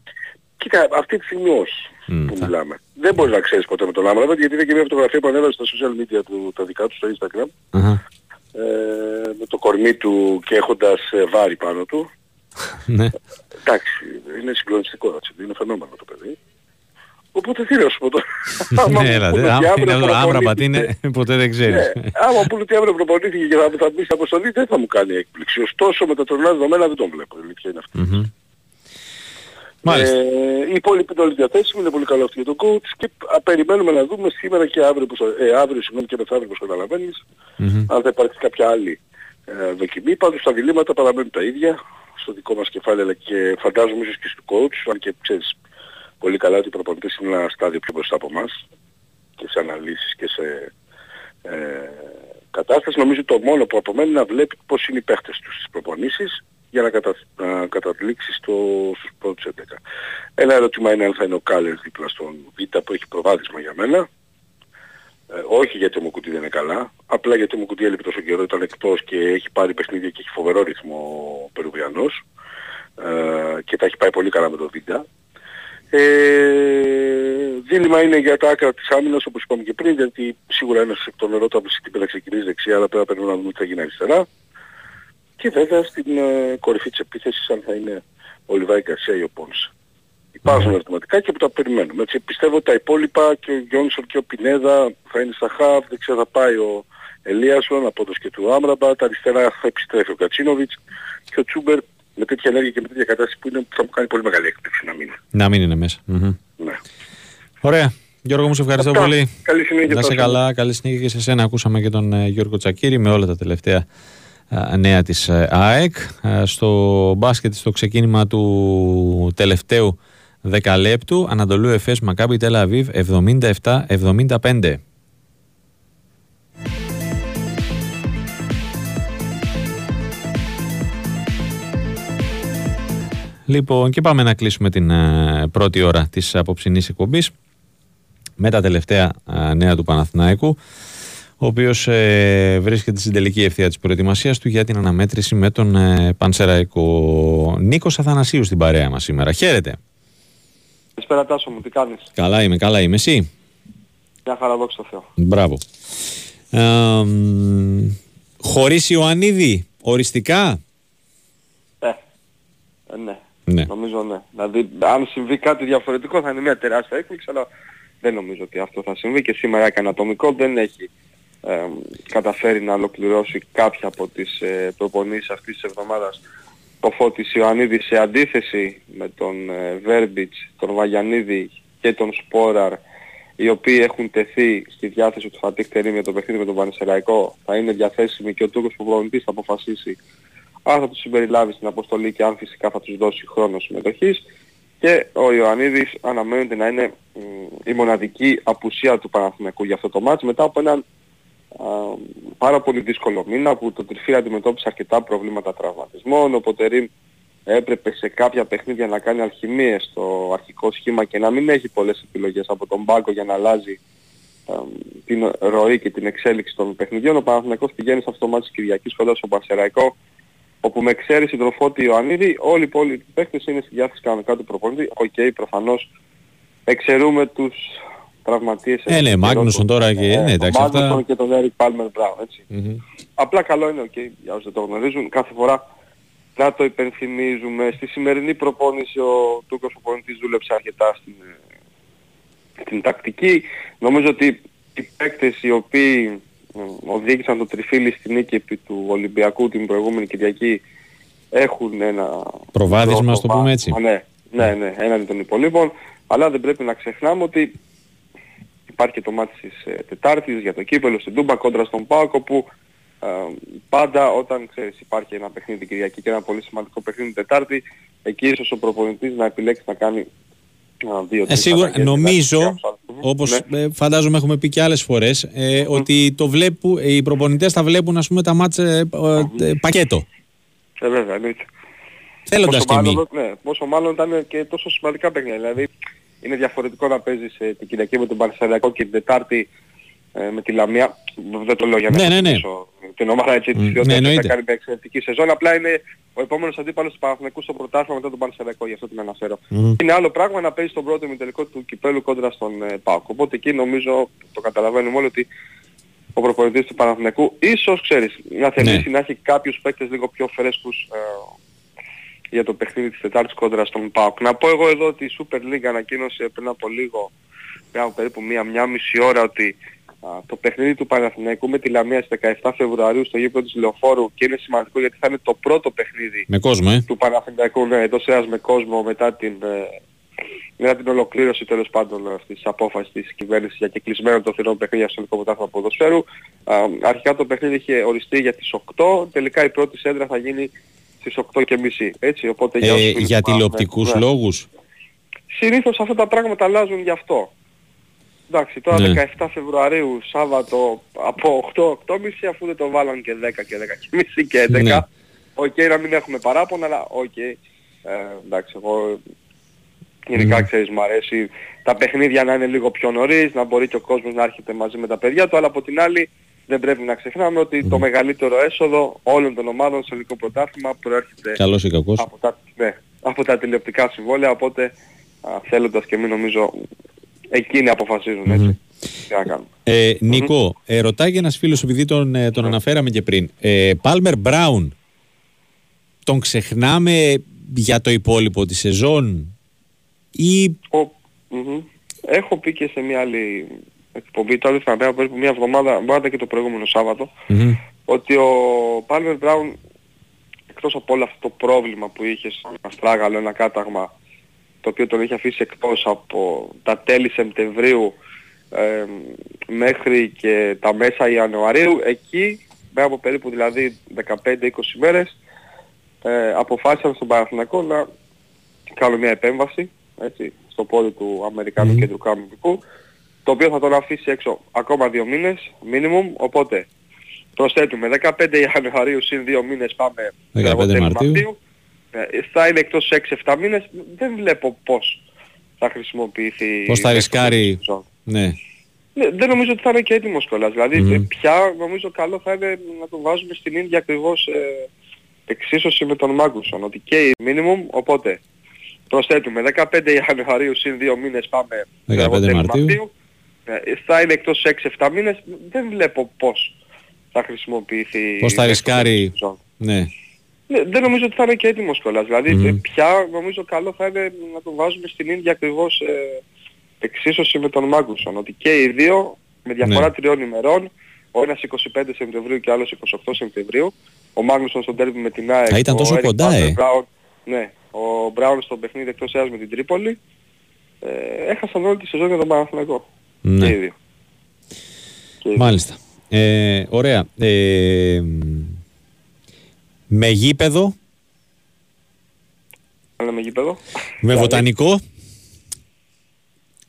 Κοίτα, αυτή τη στιγμή όχι Μμ, που θα- μιλάμε. Δεν μπορείς να ξέρεις ποτέ με τον Άμραμπατ γιατί είδα και μια φωτογραφία που ανέβασε στα social media του, τα δικά του στο Instagram Αχα. ε, με το κορμί του και έχοντας ε, βάρη πάνω του. Ναι. Εντάξει, είναι συγκλονιστικό έτσι, είναι φαινόμενο το παιδί. Οπότε τι να σου πω τώρα. Άμα Ναι, μου έλα, πούνε δε, ότι άμα αύριο είναι αυτό, Άμραμπατ προπονήθηκε- είναι, ποτέ δεν ξέρεις. Ναι, άμα πούνε ότι αύριο προπονήθηκε και θα, θα μπει στην αποστολή δεν θα μου κάνει έκπληξη. Ωστόσο με τα τωρινά δεδομένα δεν τον βλέπω. Η αλήθεια είναι αυτή. Μμμ. Μάλιστα. Ε, οι υπόλοιποι είναι όλοι διαθέσιμοι, είναι πολύ καλό αυτό για τον coach και α, περιμένουμε να δούμε σήμερα και αύριο, που, ε, αύριο συγγνώμη και μεθαύριο όπως καταλαβαίνεις, Μμμ. αν θα υπάρξει κάποια άλλη ε, δοκιμή. Πάντως τα διλήμματα παραμένουν τα ίδια στο δικό μας κεφάλι αλλά και φαντάζομαι ίσως και στο coach, αν και ξέρεις πολύ καλά ότι οι προπονητές είναι ένα στάδιο πιο μπροστά από εμάς και σε αναλύσεις και σε ε, κατάσταση. Νομίζω το μόνο που απομένει είναι να βλέπει πώς είναι οι παίχτες τους στις προπονήσεις για να, κατα, να καταλήξει στο, στους πρώτους 11. Ένα ερώτημα είναι αν θα είναι ο Κάλερ δίπλα στον Β που έχει προβάδισμα για μένα. Ε, όχι γιατί ο Μουκουτί δεν είναι καλά, απλά γιατί ο Μουκουτί έλειπε τόσο καιρό, ήταν εκτός και έχει πάρει παιχνίδια και έχει φοβερό ρυθμό ο Περουβιανός ε, και τα έχει πάει πολύ καλά με το Β. Ε, δίλημα είναι για τα άκρα της άμυνας όπως είπαμε και πριν γιατί σίγουρα ένας εκ των ερώτων από την να ξεκινήσει δεξιά αλλά πρέπει να περιμένουμε να δούμε τι θα γίνει αριστερά. Και βέβαια στην ε, κορυφή της επίθεσης αν θα είναι ο Λιβάη Γκαρσία ή ο Πόνς. Υπάρχουν ερωτηματικά και που τα περιμένουμε. Έτσι, πιστεύω ότι τα υπόλοιπα και ο Γιόνσον και ο Πινέδα θα είναι στα χαβ, δεξιά θα πάει ο Ελίασον από το και του Άμραμπατ, αριστερά θα επιστρέφει ο Κατσίνοβιτς και ο Τσούμπερ με τέτοια ενέργεια και με τέτοια κατάσταση που είναι θα μου κάνει πολύ μεγάλη έκπληξη να μείνει. Να μην είναι μέσα. Μμμ. Ναι. Ωραία. Γιώργο μου, σε ευχαριστώ Αυτά. πολύ. Καλή συνέχεια. Να είσαι Τάσο. καλά, καλή συνέχεια και σε σένα. Ακούσαμε και τον ε, Γιώργο Τσακύρη με όλα τα τελευταία ε, νέα της ε, ΑΕΚ. Ε, Στο μπάσκετ, στο ξεκίνημα του τελευταίου δεκαλέπτου, Ανατολού Εφές Μακάμπι Τελαβίβ 77-75. Λοιπόν, και πάμε να κλείσουμε την ε, πρώτη ώρα της απόψινής εκπομπής με τα τελευταία ε, νέα του Παναθηναϊκού ο οποίος ε, βρίσκεται στην τελική ευθεία της προετοιμασίας του για την αναμέτρηση με τον ε, Πανσεραϊκό Νίκος Αθανασίου στην παρέα μας σήμερα. Χαίρετε. Καλησπέρα Τάσο μου, τι κάνεις; Καλά είμαι, καλά είμαι. Εσύ; Μια χαρά δόξα τω Θεώ. Μπράβο. Ε, μ, χωρίς Ιωαννίδη, οριστικά; Ε, ε, ναι. Ναι. Νομίζω ναι. Δηλαδή αν συμβεί κάτι διαφορετικό θα είναι μια τεράστια έκπληξη αλλά δεν νομίζω ότι αυτό θα συμβεί και σήμερα έκανε ατομικό, δεν έχει ε, καταφέρει να ολοκληρώσει κάποια από τις ε, προπονήσεις αυτής της εβδομάδας ο Φώτης Ιωαννίδης σε αντίθεση με τον ε, Βέρμπιτς, τον Βαγιανίδη και τον Σπόραρ οι οποίοι έχουν τεθεί στη διάθεση του Φατίχ Τερίμ για το παιχνίδι με τον Πανεσαιραϊκό θα είναι διαθέσιμοι και ο Τούρκος προπονητής θα αποφασίσει αν θα τους συμπεριλάβεις στην αποστολή και αν φυσικά θα τους δώσει χρόνο συμμετοχής και ο Ιωαννίδης αναμένεται να είναι η μοναδική απουσία του Παναθηναϊκού για αυτό το μάτς μετά από έναν πάρα πολύ δύσκολο μήνα που το Τριφύλλι αντιμετώπισε αρκετά προβλήματα τραυματισμών. Ο Τερίμ έπρεπε σε κάποια παιχνίδια να κάνει αλχημίες στο αρχικό σχήμα και να μην έχει πολλές επιλογές από τον πάγκο για να αλλάζει την ροή και την εξέλιξη των παιχνιδιών. Ο Παναθηναϊκός πηγαίνει σε αυτό το ματς της Κυριακής κόντρα στο Πανσερραϊκό όπου με εξαίρεση τον Φώτη Ιωαννίδη όλοι οι υπόλοιποι παίχτες είναι στη διάθεση κανονικά του προπονητή. OK, okay, προφανώς εξαιρούμε τους τραυματίες. Ε, ναι, Μάγνουσον τώρα και... Ε, ναι, εντάξει, αυτά... και τον Έρικ Πάλμερ Μπράουν, έτσι. Mm-hmm. Απλά καλό είναι, OK, okay, για όσοι δεν το γνωρίζουν, κάθε φορά να το υπενθυμίζουμε. Στη σημερινή προπόνηση ο Τούρκος προπονητής δούλεψε αρκετά στην, ε, στην τακτική. Νομίζω ότι οι παίκτες οι οποίοι ε, οδήγησαν το τριφύλι στην νίκη του Ολυμπιακού την προηγούμενη Κυριακή έχουν ένα... Προβάδισμα, το πούμε έτσι. Ναι, ναι, ναι, έναντι των υπολείπων. Αλλά δεν πρέπει να ξεχνάμε ότι υπάρχει και το μάτι της ε, Τετάρτης για το κύπελο στην Τούμπα κόντρα στον Πάκο που ε, πάντα όταν ξέρεις υπάρχει ένα παιχνίδι Κυριακή και ένα πολύ σημαντικό παιχνίδι Τετάρτη εκεί ίσως ο προπονητής να επιλέξει να κάνει δύο ε, σίγουρα, νομίζω, όπως ναι. ε, φαντάζομαι έχουμε πει και άλλες φορές, ε, ότι το βλέπουν, οι προπονητές θα βλέπουν ας πούμε τα μάτια ε, ε, πακέτο. Ε, βέβαια, εννοείται. Θέλοντας πόσο μάλλον, ναι, πόσο μάλλον ήταν και τόσο σημαντικά παιχνίδια. Δηλαδή είναι διαφορετικό να παίζεις ε, την Κυριακή με τον Παρσελιακό και την Τετάρτη ε, με τη Λαμία. Δεν το λέω για να ναι, ναι, ναι. την ομάδα έτσι της mm, ναι, θα κάνει μια εξαιρετική σεζόν. Απλά είναι ο επόμενος αντίπαλος του Παναθηναϊκού στο πρωτάθλημα μετά τον Παρσελιακό, γι' αυτό την αναφέρω. Mm. Είναι άλλο πράγμα να παίζει τον πρώτο τελικό του κυπέλου κόντρα στον ε, ΠΑΟΚ. Οπότε εκεί νομίζω, το καταλαβαίνουμε όλοι ότι ο προπονητής του Παναθηναϊκού ίσως ξέρεις να θελήσει ναι. να έχει κάποιους παίκτες λίγο πιο φρέσκους ε, για το παιχνίδι της Τετάρτης κόντρα στον ΠΑΟΚ. Να πω εγώ εδώ ότι η Super League ανακοίνωσε πριν από λίγο, πριν από περίπου μία, μία μισή ώρα ότι α, το παιχνίδι του Παναθηναϊκού με τη Λαμία στις 17 Φεβρουαρίου στο γήπεδο της Λεωφόρου και είναι σημαντικό γιατί θα είναι το πρώτο παιχνίδι με κόσμο, ε; του Παναθηναϊκού ναι, εντός έας με κόσμο μετά την, ε, μετά την ολοκλήρωση τέλος πάντων αυτής της απόφασης της κυβέρνησης για κεκλεισμένο το θηρόν παιχνίδι στο ελληνικό πρωτάθλημα ποδοσφαίρου. Α, αρχικά το παιχνίδι είχε οριστεί για τις 8, τελικά η πρώτη σέντρα θα γίνει στις 8 και μισή. Έτσι, οπότε για, ε, για τηλεοπτικούς ναι. λόγους. Συνήθως αυτά τα πράγματα αλλάζουν γι' αυτό. Εντάξει, τώρα ναι. 17 Φεβρουαρίου, Σάββατο από 8-8.30 αφού δεν το βάλαν και 10 και 10 και και 11. Ναι. OK, okay, να μην έχουμε παράπονα, αλλά OK. Okay. Ε, εντάξει, εγώ γενικά mm. ξέρεις μου αρέσει τα παιχνίδια να είναι λίγο πιο νωρίς, να μπορεί και ο κόσμος να έρχεται μαζί με τα παιδιά του, αλλά από την άλλη δεν πρέπει να ξεχνάμε ότι το μεγαλύτερο έσοδο όλων των ομάδων στο ελληνικό πρωτάθλημα προέρχεται Καλώς ή κακώς. Από, τα, ναι, από τα τηλεοπτικά συμβόλαια, οπότε α, θέλοντας και εμείς νομίζω εκείνοι αποφασίζουν έτσι. Ε, Νίκο, mm-hmm. ε, ρωτάει ένας φίλος επειδή τον, ε, τον αναφέραμε και πριν. Ε, Πάλμερ Μπράουν, τον ξεχνάμε για το υπόλοιπο της σεζόν ή... Έχω πει και σε μια άλλη εκπομπή τώρα θα πέρα περίπου μια εβδομάδα, μπορεί και το προηγούμενο ότι ο Πάλμερ Μπράουν εκτός από όλο αυτό το πρόβλημα που είχε σαν αστράγαλο, ένα κάταγμα το οποίο τον είχε αφήσει εκτός από τα τέλη Σεπτεμβρίου ε, μέχρι και τα μέσα Ιανουαρίου, εκεί μέσα από περίπου δηλαδή 15-20 μέρες ε, αποφάσισαν στον Παναθηναϊκό να κάνουν μια επέμβαση έτσι, στο πόδι του Αμερικάνου mm. κεντρικού αμυντικού το οποίο θα τον αφήσει έξω ακόμα δύο μήνες, minimum, οπότε προσθέτουμε 15 Ιανουαρίου συν δύο μήνες πάμε 15 Μαρτίου. Ε, θα είναι εκτός 6-7 μήνες, δεν βλέπω πώς θα χρησιμοποιηθεί... Πώς θα ρισκάρει... Ναι. ναι. Δεν νομίζω ότι θα είναι και έτοιμος κιόλας. Δηλαδή mm-hmm. πια νομίζω καλό θα είναι να τον βάζουμε στην ίδια ακριβώς ε, εξίσωση με τον Μάγκουσον. Ότι και η minimum, οπότε προσθέτουμε 15 Ιανουαρίου συν δύο μήνες πάμε 15 Μαρτίου. Ε, θα είναι εκτός 6-7 μήνες, δεν βλέπω πώς θα χρησιμοποιηθεί... Πώς θα ρισκάρει... Ναι. Ναι, δεν νομίζω ότι θα είναι και έτοιμος κιόλας. Δηλαδή πια νομίζω καλό θα είναι να το βάζουμε στην ίδια ακριβώς ε, εξίσωση με τον Μάγκουσον. Ότι και οι δύο με διαφορά ναι. τριών ημερών, ο ένας 25 Σεπτεμβρίου και ο άλλος 28 Σεπτεμβρίου, ο Μάγνουσον στον τέρμι με την ΑΕΚ, θα ήταν τόσο κοντά, ε. Μπράουν, ναι, ο Μπράουν στο παιχνίδι εκτός έας με την Τρίπολη, ε, έχασαν όλη τη σεζόν για τον Παναθηναϊκό. Ναι. Και οι δύο. Μάλιστα. Ε, ωραία. Ε, με γήπεδο. με γήπεδο. Με βοτανικό.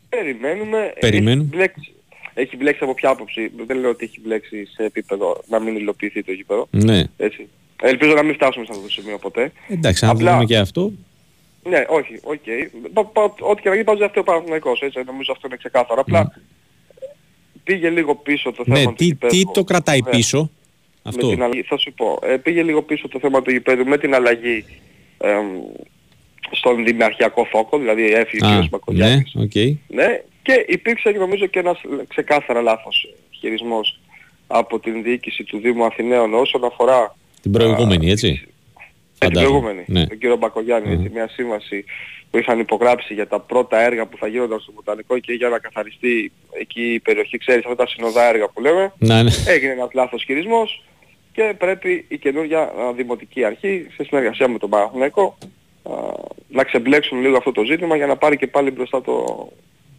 Περιμένουμε. Περιμένουμε. Έχει μπλέξει, έχει μπλέξει από ποια άποψη. Δεν λέω ότι έχει μπλέξει σε επίπεδο να μην υλοποιηθεί το γήπεδο. Ναι. Έτσι. Ελπίζω να μην φτάσουμε σε αυτό το σημείο ποτέ. Εντάξει, αν Απλά... δούμε και αυτό. Ναι, όχι, OK. Okay. Ό,τι και να γίνει πάντως αυτό ο Παναθηναϊκός, έτσι, νομίζω αυτό είναι ξεκάθαρο. Απλά mm. πήγε λίγο πίσω το θέμα ναι, του τι, γηπέδου. τι το κρατάει ναι. πίσω, αυτό. Με την αλλαγή, θα σου πω, ε, πήγε λίγο πίσω το θέμα του γηπέδου με την αλλαγή ε, στον δημιουργιακό φόκο, δηλαδή έφυγε ο κ. Μπακογιάννης. Ναι, okay. ναι, και υπήρξε νομίζω και ένας ξεκάθαρα λάθος χειρισμός από την διοίκηση του Δήμου Αθηναίων όσον αφορά την προηγούμενη, έτσι. Ε, την προηγούμενη, ναι. τον κύριο Μπακογιάννη, έτσι, μια σύμβαση που είχαν υπογράψει για τα πρώτα έργα που θα γίνονταν στο Βοτανικό και για να καθαριστεί εκεί η περιοχή, ξέρεις, αυτά τα συνοδά έργα που λέμε. Ναι, ναι. Έγινε ένας λάθος χειρισμός και πρέπει η καινούργια δημοτική αρχή, σε συνεργασία με τον Παναθηναϊκό, να ξεμπλέξουν λίγο αυτό το ζήτημα για να πάρει και πάλι μπροστά το,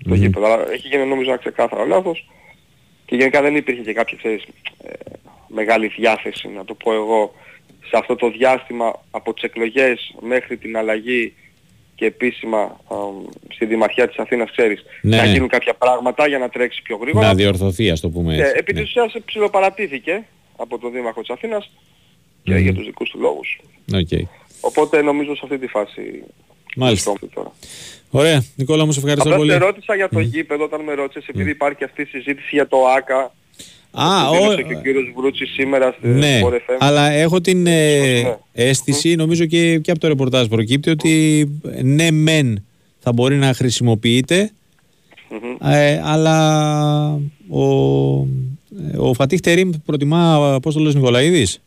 το mm-hmm. γήπεδο. Αλλά έχει γίνει νομίζω ένα ξεκάθαρο λάθος και γενικά δεν υπήρχε και κάποια ξέρεις, ε, μεγάλη διάθεση να το πω εγώ σε αυτό το διάστημα από τις εκλογές μέχρι την αλλαγή και επίσημα α, στη Δημαρχία της Αθήνας, ξέρεις, ναι. να γίνουν κάποια πράγματα για να τρέξει πιο γρήγορα. Να διορθωθεί, ας το πούμε έτσι. Και επί της ουσίας ψηλοπαρατήθηκε από τον Δήμαρχο της Αθήνας και για τους δικούς του λόγους. Okay. Οπότε νομίζω σε αυτή τη φάση Μάλιστα. Τώρα. Ωραία. Νικόλα μου, σε ευχαριστώ Απλά πολύ. σε ρώτησα για το mm. γήπεδο όταν με ρώτησες, επειδή υπάρχει αυτή η συζήτηση για το ΆΚΑ. Α, ο... και ο κύριος Βρούτσης σήμερα στη ναι, αλλά έχω την ε, ναι. αίσθηση, νομίζω και, και από το ρεπορτάζ προκύπτει, ότι ναι μεν θα μπορεί να χρησιμοποιείται, ε, αλλά ο, ο Φατίχ Τερίμ προτιμά Απόστολος Νικολαίδης;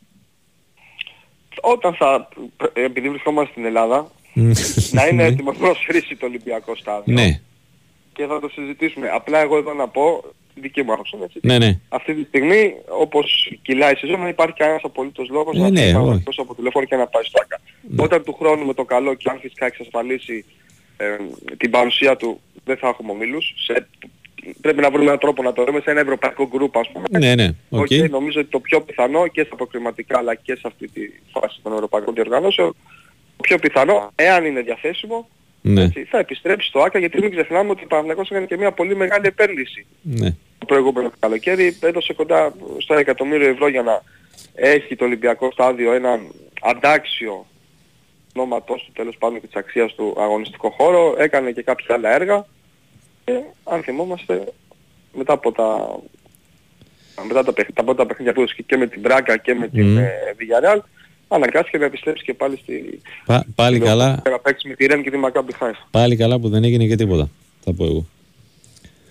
Όταν θα, επειδή βρισκόμαστε στην Ελλάδα, να είναι έτοιμος να προσφρήσει το Ολυμπιακό στάδιο. Ναι. Και θα το συζητήσουμε. Απλά εγώ εδώ να πω, δική μου άποψη. Έτσι. Ναι, ναι. Αυτή τη στιγμή, όπως κυλάει η σεζόν, δεν υπάρχει κανένας απολύτως λόγος ε, να ναι, πάει από τηλέφωνο και να πάει στο ΆΚΑ. Ναι. Όταν του χρόνου με το καλό και αν φυσικά εξασφαλίσει ε, την παρουσία του, δεν θα έχουμε ομίλους. Σε, πρέπει να βρούμε έναν τρόπο να το δούμε σε ένα ευρωπαϊκό γκρουπ ας πούμε. Ναι, ναι. Okay. Okay, νομίζω ότι το πιο πιθανό και στα αποκριματικά αλλά και σε αυτή τη φάση των ευρωπαϊκών διοργανώσεων το πιο πιθανό, εάν είναι διαθέσιμο, ναι. έτσι, θα επιστρέψει στο ΆΚΑ γιατί μην ξεχνάμε ότι ο Παναγιώτης έκανε και μια πολύ μεγάλη επένδυση. Ναι. Το προηγούμενο καλοκαίρι έδωσε κοντά στο εκατομμύριο ευρώ για να έχει το Ολυμπιακό στάδιο έναν αντάξιο νόματός του τέλος πάντων και της αξίας του αγωνιστικό χώρο, έκανε και κάποια άλλα έργα και αν θυμόμαστε μετά από τα μετά τα, τα πρώτα παιχνίδια που έδωσε και με την Μπράκα και με την ε, Villarreal αναγκάστηκε να επιστρέψει και πάλι στη... Πα, πάλι καλά. Να παίξει με τη Ρεν και τη Μακάμπι Χάιφα. Πάλι καλά που δεν έγινε και τίποτα, θα πω εγώ.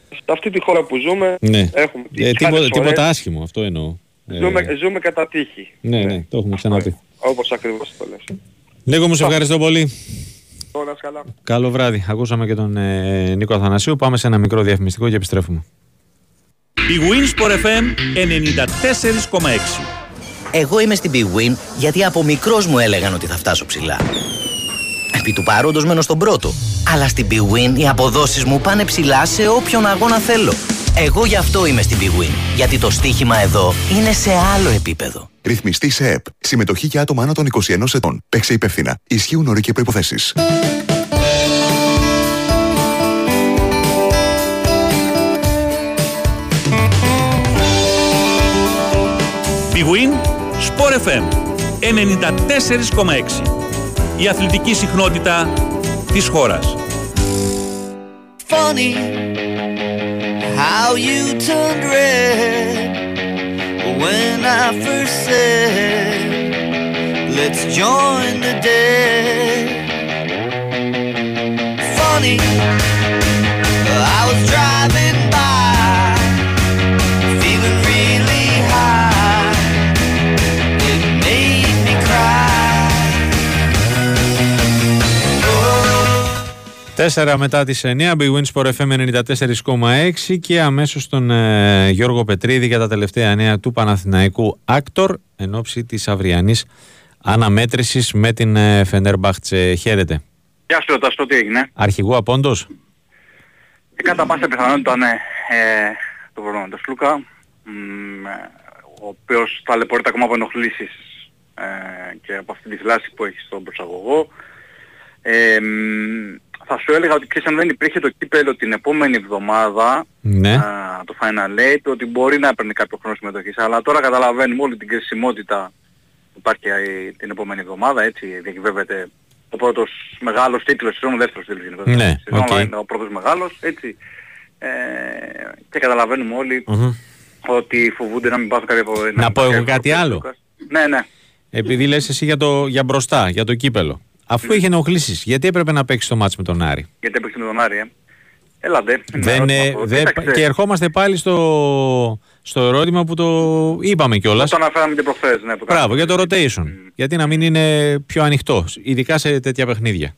Σε αυτή τη χώρα που ζούμε ναι. έχουμε ε, τίποτα, τίποτα άσχημο, αυτό εννοώ. Ζούμε, ε, ζούμε κατά τύχη. Ναι, ναι, ναι, το έχουμε ξαναπεί. Όπως ακριβώς το λες. Λίγο μου σε ευχαριστώ πολύ. Όλα καλά. Καλό βράδυ. Ακούσαμε και τον ε, Νίκο Αθανασίου. Πάμε σε ένα μικρό διαφημιστικό και επιστρέφουμε. Η Winsport FM 94,6 εγώ είμαι στην Big Win γιατί από μικρός μου έλεγαν ότι θα φτάσω ψηλά. Επί του παρόντος μένω στον πρώτο. Αλλά στην Big Win οι αποδόσεις μου πάνε ψηλά σε όποιον αγώνα θέλω. Εγώ γι' αυτό είμαι στην Big Win. Γιατί το στοίχημα εδώ είναι σε άλλο επίπεδο. Ρυθμιστή σε ΕΠ. Συμμετοχή για άτομα άνω των 21 ετών. Παίξε υπεύθυνα. Ισχύουν όροι και προποθέσει. Big Win Sport FM 94,6 Η αθλητική συχνότητα της χώρας. Funny how you turned red when I first said let's join the dead. Funny I was driving feeling 4 μετά τις 9, Big Wins FM 94,6 και αμέσως τον ε, Γιώργο Πετρίδη για τα τελευταία νέα του Παναθηναϊκού Άκτορ εν ώψη της αυριανής αναμέτρησης με την ε, Φενέρμπαχτσε. Χαίρετε. Γεια σου, τι έγινε; Αρχηγού Απόντος; Ε, κατά πάσα πιθανότητα, ναι, ε, το πρόβλημα του Σλούκα, ε, ο οποίος ταλαιπωρείται ακόμα από ενοχλήσεις ε, και από αυτή τη θλάση που έχει στον προσαγωγό. Ε, θα σου έλεγα ότι ξέρεις αν δεν υπήρχε το κύπελο την επόμενη εβδομάδα, ναι. το Final Eight, ότι μπορεί να έπαιρνε κάποιο χρόνο συμμετοχής. Αλλά τώρα καταλαβαίνουμε όλη την κρισιμότητα που υπάρχει την επόμενη εβδομάδα, έτσι διακυβεύεται ο πρώτος μεγάλος τίτλος, ο δεύτερος τίτλος γενικότερα. Ναι, okay. είναι ο πρώτος μεγάλος, έτσι. Ε, και καταλαβαίνουμε όλοι mm-hmm. ότι φοβούνται να μην πάθουν κάποια από... Να, να πω εγώ κάτι άλλο; Ναι, ναι. Επειδή λες εσύ για, το, για μπροστά, για το κύπελο. Αφού είχε ενοχλήσεις, γιατί έπρεπε να παίξει το μάτς με τον Άρη; Γιατί έπαιξε με τον Άρη, ε. Έλατε. Δεν, δε, και ερχόμαστε πάλι στο, στο ερώτημα που το είπαμε κιόλας. Το αναφέραμε και προχθές. Ναι, το Μπράβο, για το rotation. Mm. Γιατί να μην είναι πιο ανοιχτό, ειδικά σε τέτοια παιχνίδια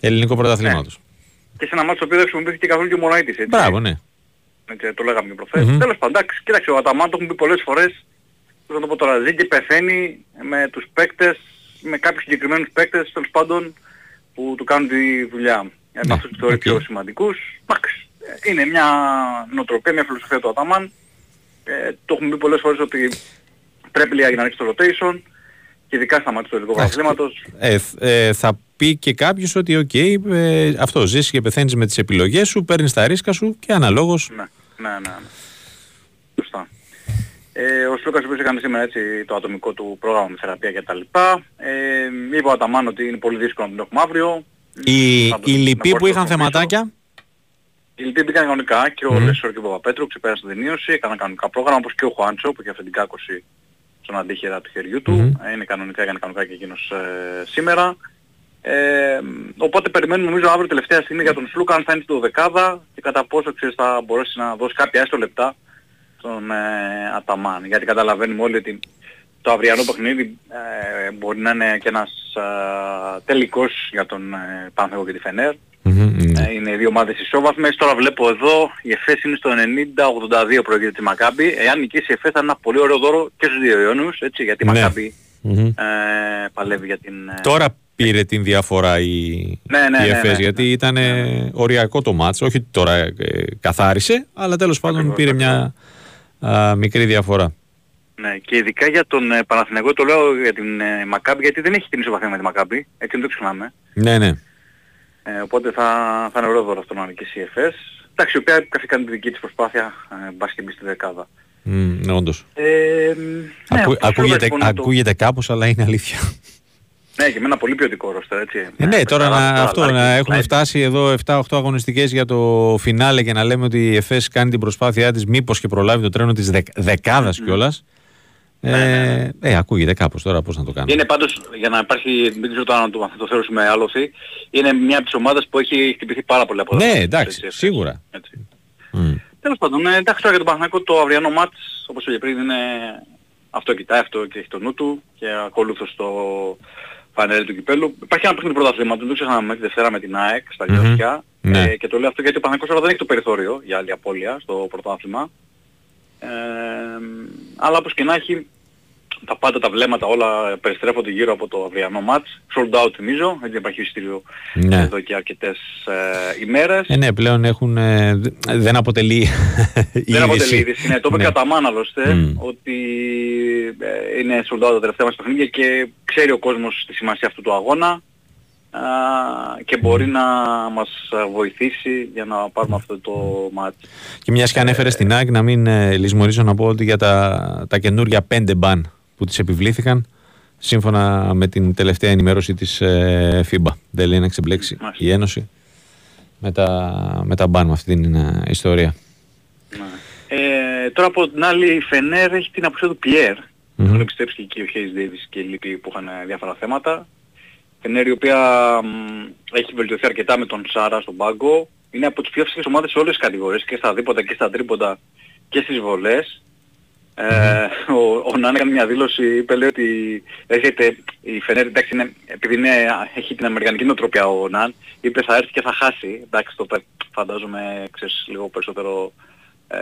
ελληνικού πρωταθλήματος. Ναι. Και σε ένα μάτσο που δεν χρησιμοποιήθηκε καθόλου και ο Μοναίτης, έτσι. Μπράβο, ναι. Έτσι, το λέγαμε και προχθές. Mm-hmm. Τέλος πάντων, εντάξει, κοίταξε, ο Αταμάν το έχουμε πει πολλές φορές, θα το πω τώρα, ζει και πεθαίνει με τους παίκτες με κάποιους συγκεκριμένους παίκτες τέλος πάντων που του κάνουν τη δουλειά. Ναι, αυτούς τους θεωρεί πιο σημαντικούς. Εντάξει, είναι μια νοοτροπία, μια φιλοσοφία του Αταμάν. Ε, το έχουμε πει πολλές φορές ότι πρέπει λίγο να ανοίξει το rotation και ειδικά στα ματς του ελληνικού πρωταθλήματος. Ε, ε, θα πει και κάποιος ότι OK, okay, ε, αυτό ζεις και πεθαίνεις με τις επιλογές σου, παίρνεις τα ρίσκα σου και αναλόγως... Ναι, ναι, ναι. ναι. Σωστά. Ε, ο Σλούκας που έκανε σήμερα έτσι το ατομικό του πρόγραμμα με θεραπεία και τα λοιπά. Ε, είπε ο Αταμάν ότι είναι πολύ δύσκολο να τον έχουμε αύριο. Οι, οι λοιποί που είχαν θεματάκια; Οι λοιποί μπήκαν κανονικά και ο mm. Λεσόρ και ο Παπαπέτρου ξεπέρασαν την ίωση, έκαναν κανονικά πρόγραμμα όπως και ο Χουάντσο που είχε αυτή την κάκωση στον αντίχειρα του χεριού του. Mm. είναι κανονικά, έκανε κανονικά και εκείνος ε, σήμερα. Ε, οπότε περιμένουμε νομίζω αύριο τελευταία στιγμή για τον Σλούκα αν θα είναι στο δεκάδα και κατά πόσο ξέρεις θα μπορέσει να δώσει κάποια έστω λεπτά στον ε, Αταμάν. Γιατί καταλαβαίνουμε όλοι ότι το αυριανό παιχνίδι ε, μπορεί να είναι και ένας ε, τελικός για τον ε, Πάνθεγο και τη Φενέρ. Mm-hmm, ε, είναι δύο ομάδες ισόβαθμες. Τώρα βλέπω εδώ η ΕΦΕΣ είναι στο 90-82 προηγείται τη Μακάμπη. Εάν νικήσει η ΕΦΕΣ θα είναι ένα πολύ ωραίο δώρο και στους δύο Ιόνιους, έτσι, γιατί η ναι. Μακάμπη mm-hmm. ε, παλεύει για την... Ε, τώρα πήρε την διαφορά η, ναι, ναι, η ΕΦΕΣ ναι, ναι, γιατί ήταν οριακό το μάτς, όχι τώρα ε, καθάρισε, αλλά τέλος πάντων πήρε μια α, μικρή διαφορά. Ναι, και ειδικά για τον ε, Παναθηναϊκό το λέω για την ε, Μακάμπη γιατί δεν έχει την ισοβαθμία με τη Μακάμπη, έτσι δεν το ξεχνάμε. Ναι, ναι. Ε, οπότε θα, θα είναι ωραίο δώρο αυτό να νικήσει η ΕΦΕΣ. Εντάξει, η οποία κάνει τη δική της προσπάθεια, ε, μπας και μπεις στη δεκάδα. Mm, ναι, όντως. Ε, ναι, Ακού, ακούγεται, λοιπόν ακούγεται το... κάπως, αλλά είναι αλήθεια. Ναι, και με ένα πολύ ποιοτικό ρόστερ, έτσι. Ε, ναι, τώρα να, αυτό, να έχουμε φτάσει εδώ 7-8 αγωνιστικές για το φινάλε και να λέμε ότι η ΕΦΕΣ κάνει την προσπάθειά της μήπως και προλάβει το τρένο της δεκ, δεκάδας mm. κιόλας. Ε, ναι, ναι. ε, ακούγεται κάπως τώρα πώς να το κάνουμε. Είναι πάντως, για να υπάρχει, δεν ξέρω αν το, το θεωρήσουμε άλοθη, είναι μια από τις ομάδες που έχει χτυπηθεί πάρα πολύ από Ναι, εντάξει, έτσι, σίγουρα. Έτσι. Mm. Τέλος πάντων, ε, εντάξει τώρα για τον Παναγάκο το αυριανό μάτς, όπως είπε πριν, είναι αυτό κοιτάει, αυτό και έχει το νου του και ακολούθως το φανέλη του κυπέλου. Υπάρχει ένα παιχνίδι πρωταθλήματος, δεν το ξεχνάμε τη Δευτέρα με την ΑΕΚ στα Λιώσια. Mm-hmm. Ναι. Ε, και το λέω αυτό γιατί ο Παναγικός δεν έχει το περιθώριο για άλλη απώλεια στο πρωτάθλημα. Ε, αλλά όπως και να έχει, τα πάντα τα βλέμματα όλα περιστρέφονται γύρω από το αυριανό μάτς. Sold out θυμίζω, έτσι υπάρχει ειστήριο ναι. εδώ και αρκετές ε, ημέρες. Ε, ναι, πλέον έχουν, ε, δεν αποτελεί Δεν αποτελεί είδηση, ναι. Το είπε ναι. κατά μάνα άλλωστε, mm. ότι ε, είναι sold out τα τελευταία μας παιχνίδια και ξέρει ο κόσμος τη σημασία αυτού του αγώνα και μπορεί να μας βοηθήσει για να πάρουμε αυτό το μάτι. Και μιας και ανέφερε στην ΑΕΚ να μην ε, λησμορίζω να πω ότι για τα, τα καινούργια πέντε μπαν που τις επιβλήθηκαν σύμφωνα με την τελευταία ενημέρωση της ε, FIBA. Δεν λέει να ξεμπλέξει η Ένωση με τα, με τα μπαν με αυτή την ε, ιστορία. Ε, τώρα από την άλλη η Φενέρ έχει την απουσία του Πιέρ. Mm-hmm. Έχουν επιστρέψει και ο Χέις Ντέιβις και οι λοιποί που είχαν διάφορα θέματα. Φενέρ η οποία έχει βελτιωθεί αρκετά με τον Σάρα στον πάγκο. Είναι από τις πιο φυσικές ομάδες σε όλες τις κατηγορίες και στα δίποτα και στα τρίποντα και στις βολές. Ε, ο, ο Νάν έκανε μια δήλωση, είπε λέει ότι έρχεται η Φενέρ, εντάξει είναι, επειδή είναι, έχει την αμερικανική νοοτροπία ο Ναν, είπε θα έρθει και θα χάσει, εντάξει το φαντάζομαι ξέρεις λίγο περισσότερο ε,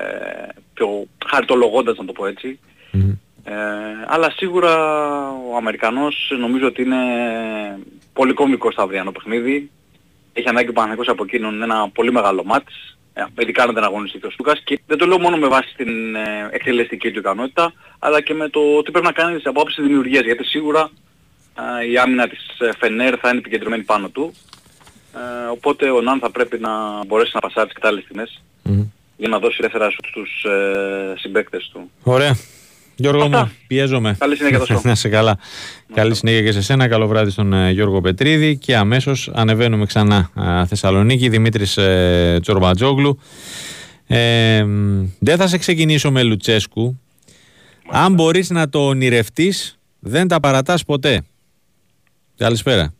πιο χαρτολογώντας να το πω έτσι. Ε, αλλά σίγουρα ο Αμερικανός νομίζω ότι είναι πολύ κομβικός στο αυριανό παιχνίδι. Έχει ανάγκη ο Παναγικός από εκείνον ένα πολύ μεγάλο μάτς, ε, ειδικά αν δεν αγωνιστεί και ο Στούκας και δεν το λέω μόνο με βάση την ε, εκτελεστική του ικανότητα, αλλά και με το τι πρέπει να κάνει από άποψη δημιουργίας, γιατί σίγουρα ε, η άμυνα της Φενέρ θα είναι επικεντρωμένη πάνω του. Ε, οπότε ο Ναν θα πρέπει να μπορέσει να πασάρει τις κατάλληλες τιμές mm. για να δώσει ελεύθερα στους ε, συμπαίκτες του. Ωραία. Γιώργο μου, πιέζομαι. Καλή συνέχεια τόσο. να σε καλά. Καλή συνέχεια και σε σένα. Καλό βράδυ στον ε, Γιώργο Πετρίδη. Και αμέσως ανεβαίνουμε ξανά ε, Θεσσαλονίκη. Δημήτρης ε, Τσορμπατζόγλου. Ε, δεν θα σε ξεκινήσω με Λουτσέσκου. Αν μπορείς να το ονειρευτείς, δεν τα παρατάς ποτέ. Καλησπέρα.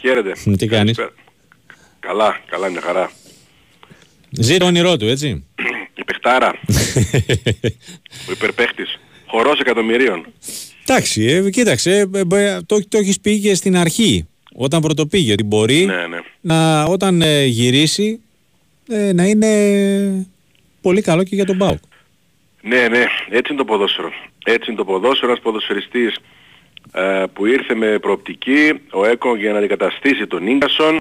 Χαίρετε. Τι κάνεις; Καλά, καλά είναι χαρά. Ζει το όνειρό του, έτσι. Η παιχτάρα. ο υπερπαίχτης. Χορός εκατομμυρίων. Εντάξει, ε, κοίταξε, ε, ε, το, το έχεις πει και στην αρχή, όταν πρωτοπήγε, ότι μπορεί ναι, ναι. να όταν ε, γυρίσει ε, να είναι πολύ καλό και για τον ΠΑΟΚ. Ναι, ναι, έτσι είναι το ποδόσφαιρο. Έτσι είναι το ποδόσφαιρο, ένας ποδοσφαιριστής που ήρθε με προοπτική, ο Έκο για να αντικαταστήσει τον Ίγκασον,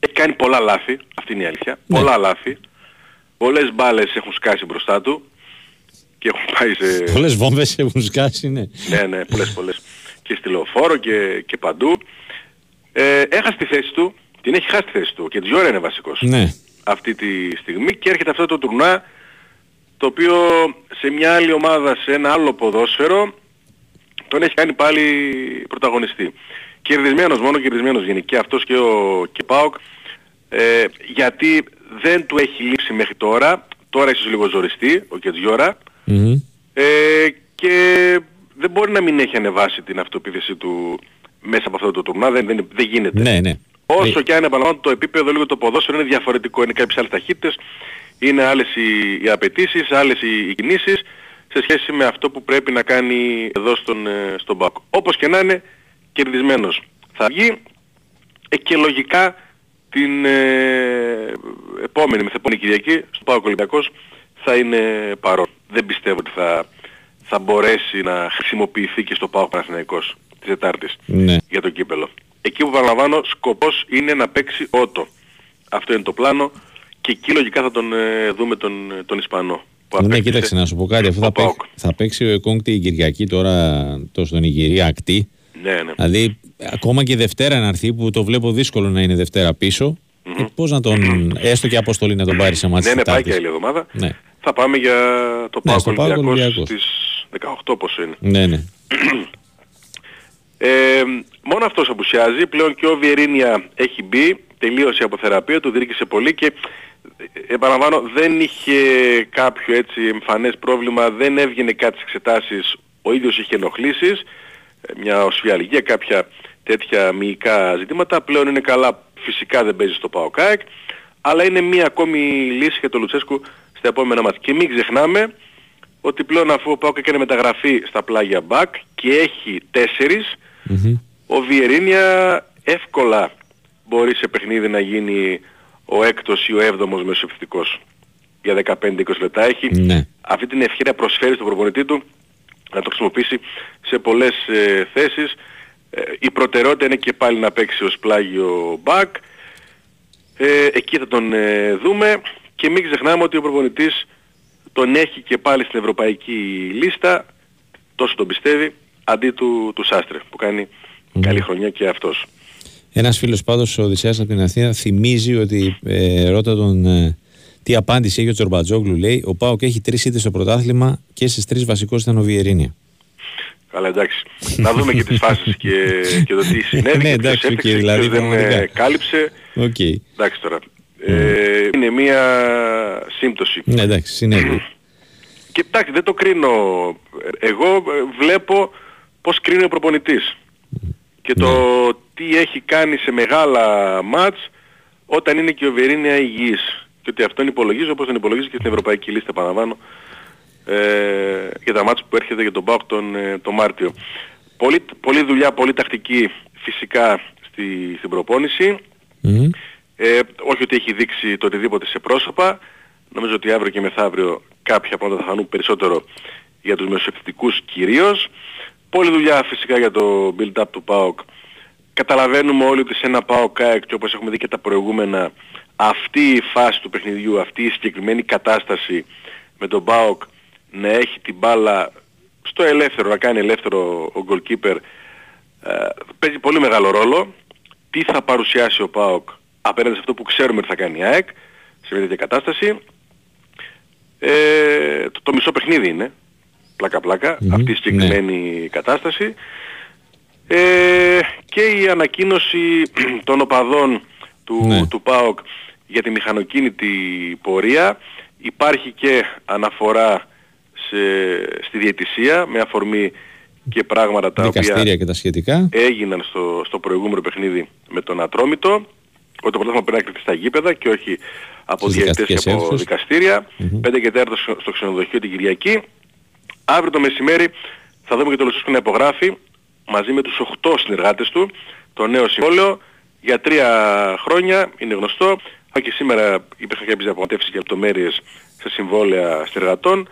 έχει κάνει πολλά λάθη, αυτή είναι η αλήθεια, Ναι. πολλά λάθη. Πολλές μπάλες έχουν σκάσει μπροστά του και έχουν πάει σε... Πολλές βόμβες έχουν σκάσει, ναι. ναι, ναι, πολλές πολλές. Και στη λεωφόρο και, και παντού. Ε, έχασε τη θέση του, την έχει χάσει τη θέση του και Τζιόρα είναι βασικός Ναι. αυτή τη στιγμή και έρχεται αυτό το τουρνά το οποίο σε μια άλλη ομάδα, σε ένα άλλο ποδόσφαιρο τον έχει κάνει πάλι πρωταγωνιστή. Κερδισμένος, μόνο κερδισμένος γίνει και αυτός και ο και Πάοκ ε, γιατί δεν του έχει λείψει μέχρι τώρα, τώρα ίσως λίγο ζοριστεί ο Κετζιόρα ε, και δεν μπορεί να μην έχει ανεβάσει την αυτοπεποίθησή του μέσα από αυτό το τουρνά, δεν, δεν, δεν γίνεται. Ναι, ναι. Όσο και αν επαναλαμβάνω το επίπεδο λίγο το ποδόσφαιρο είναι διαφορετικό, είναι κάποιες άλλες ταχύτητες, είναι άλλες οι, οι απαιτήσεις, άλλες οι, οι κινήσεις σε σχέση με αυτό που πρέπει να κάνει εδώ στον, ε, στον Πάκ. Όπως και να είναι κερδισμένος θα βγει ε, και λογικά την ε, επόμενη μεθεπόμενη Κυριακή στο Πάκο Ολυμπιακός θα είναι παρόν. Δεν πιστεύω ότι θα, θα μπορέσει να χρησιμοποιηθεί και στο Πάο Παναθηναϊκός της Τετάρτης Ναι. για το κύπελο. Εκεί που παραλαμβάνω σκοπός είναι να παίξει ότο. Αυτό είναι το πλάνο και εκεί λογικά θα τον ε, δούμε τον, τον Ισπανό. που Ναι, απέκτησε κοίταξε να σου πω κάτι. Αφού θα, παί- θα παίξει ο Εκόνγκ την Κυριακή τώρα το στον Ιγυρία ακτή. Ναι, ναι. Δηλαδή, ακόμα και Δευτέρα να έρθει που το βλέπω δύσκολο να είναι Δευτέρα πίσω. Ε, Πώς να τον. έστω και αποστολή να τον πάρει σε μάτι Ναι, ναι, πάει Τετάρτης. και άλλη εβδομάδα. Ναι, Θα πάμε για το Ναι, Πάο στο ΠΑΟΚ Ολυμπιακός Ολυμπιακός. στις 18 πόσο είναι. ναι, ναι. Ε, μόνο αυτός απουσιάζει, πλέον και ο Βιερίνια έχει μπει, τελείωσε από θεραπεία, του δίρκησε πολύ και ε, επαναλαμβάνω δεν είχε κάποιο έτσι εμφανές πρόβλημα, δεν έβγαινε κάτι στις εξετάσεις, ο ίδιος είχε ενοχλήσεις, ε, μια οσφιαλγία, κάποια τέτοια μυϊκά ζητήματα, πλέον είναι καλά, φυσικά δεν παίζει στο ΠΑΟΚΑΕΚ, αλλά είναι μια ακόμη λύση για τον Λουτσέσκου στα επόμενα μάτια. Και μην ξεχνάμε ότι πλέον αφού ο ΠΑΟΚ έκανε μεταγραφή στα πλάγια μπακ και έχει τέσσερις, ο Βιερίνια εύκολα μπορεί σε παιχνίδι να γίνει ο έκτος ή ο έβδομος μεσοεπιθετικός για 15-20 λεπτά. Έχει Ναι. αυτή την ευκαιρία προσφέρει στον προπονητή του να το χρησιμοποιήσει σε πολλές ε, θέσεις. Ε, η προτεραιότητα είναι και πάλι να παίξει ως πλάγιο μπακ. Ε, εκεί θα τον ε, δούμε και μην ξεχνάμε ότι ο προπονητής τον έχει και πάλι στην ευρωπαϊκή λίστα, τόσο τον πιστεύει, αντί του, του Σάστρε που κάνει καλή χρονιά και αυτός. Ένας φίλος πάντως, ο Οδυσσέας από την Αθήνα, θυμίζει ότι ε, ρώτα τον ε, τι απάντηση έχει ο Τσορμπατζόγλου. Λέει: Ο Πάοκ έχει τρεις ήττες στο πρωτάθλημα και στις τρεις βασικός ήταν ο Βιερίνια. Καλά εντάξει. να δούμε και τις φάσεις και, και το τι συνέβη Ναι, και ποιος εντάξει, οκ, έφτιαξε, δηλαδή, ποιος δεν ε, πραγματικά. κάλυψε. Οκ. Εντάξει τώρα. Ε, είναι μία σύμπτωση. Ναι, εντάξει, συνέβη. Και εντάξει, δεν το κρίνω. Εγώ ε, βλέπω πώς κρίνει ο προπονητής. Και το Ναι. τι έχει κάνει σε μεγάλα ματς όταν είναι και ο Βιεϊρίνια υγιής. Και ότι αυτόν υπολογίζω όπως τον υπολογίζω και στην Ευρωπαϊκή Λίστα επαναλαμβάνω ε, για τα μάτια που έρχεται για τον ΠΑΟΚ τον, ε, τον Μάρτιο. Πολύ, πολλή δουλειά, πολύ τακτική φυσικά στη, στην προπόνηση. Ε, όχι ότι έχει δείξει το οτιδήποτε σε πρόσωπα. Νομίζω ότι αύριο και μεθαύριο κάποια πράγματα θα φανούν περισσότερο για τους μεσοεπιθετικούς κυρίως. Πολλή δουλειά φυσικά για το build-up του ΠΑΟΚ. Καταλαβαίνουμε όλοι ότι σε ένα ΠΑΟΚ ΑΕΚ και όπως έχουμε δει και τα προηγούμενα αυτή η φάση του παιχνιδιού, αυτή η συγκεκριμένη κατάσταση με τον ΠΑΟΚ να έχει την μπάλα στο ελεύθερο, να κάνει ελεύθερο ο goalkeeper ε, παίζει πολύ μεγάλο ρόλο. Τι θα παρουσιάσει ο ΠΑΟΚ απέναντι σε αυτό που ξέρουμε ότι θα κάνει η ΑΕΚ σε μια τέτοια κατάσταση. Ε, το, το, μισό παιχνίδι είναι, πλάκα-πλάκα, αυτή η συγκεκριμένη ναι. κατάσταση. Ε, και η ανακοίνωση των οπαδών του, ναι. του ΠΑΟΚ για τη μηχανοκίνητη πορεία. Υπάρχει και αναφορά σε, στη διαιτησία με αφορμή και πράγματα τα οποία και τα σχετικά. έγιναν στο, στο προηγούμενο παιχνίδι με τον Ατρόμητο ότι το πρωτάθλημα πρέπει να κρυφτεί στα γήπεδα και όχι από διαιτητές και από δικαστήρια. Mm-hmm. 5 και 4 στο ξενοδοχείο την Κυριακή. Αύριο το μεσημέρι θα δούμε και το Λουσούσκο να υπογράφει μαζί με τους 8 συνεργάτες του το νέο συμβόλαιο για τρία χρόνια, είναι γνωστό. Και σήμερα υπήρχαν κάποιες διαπραγματεύσεις και λεπτομέρειες σε συμβόλαια συνεργατών.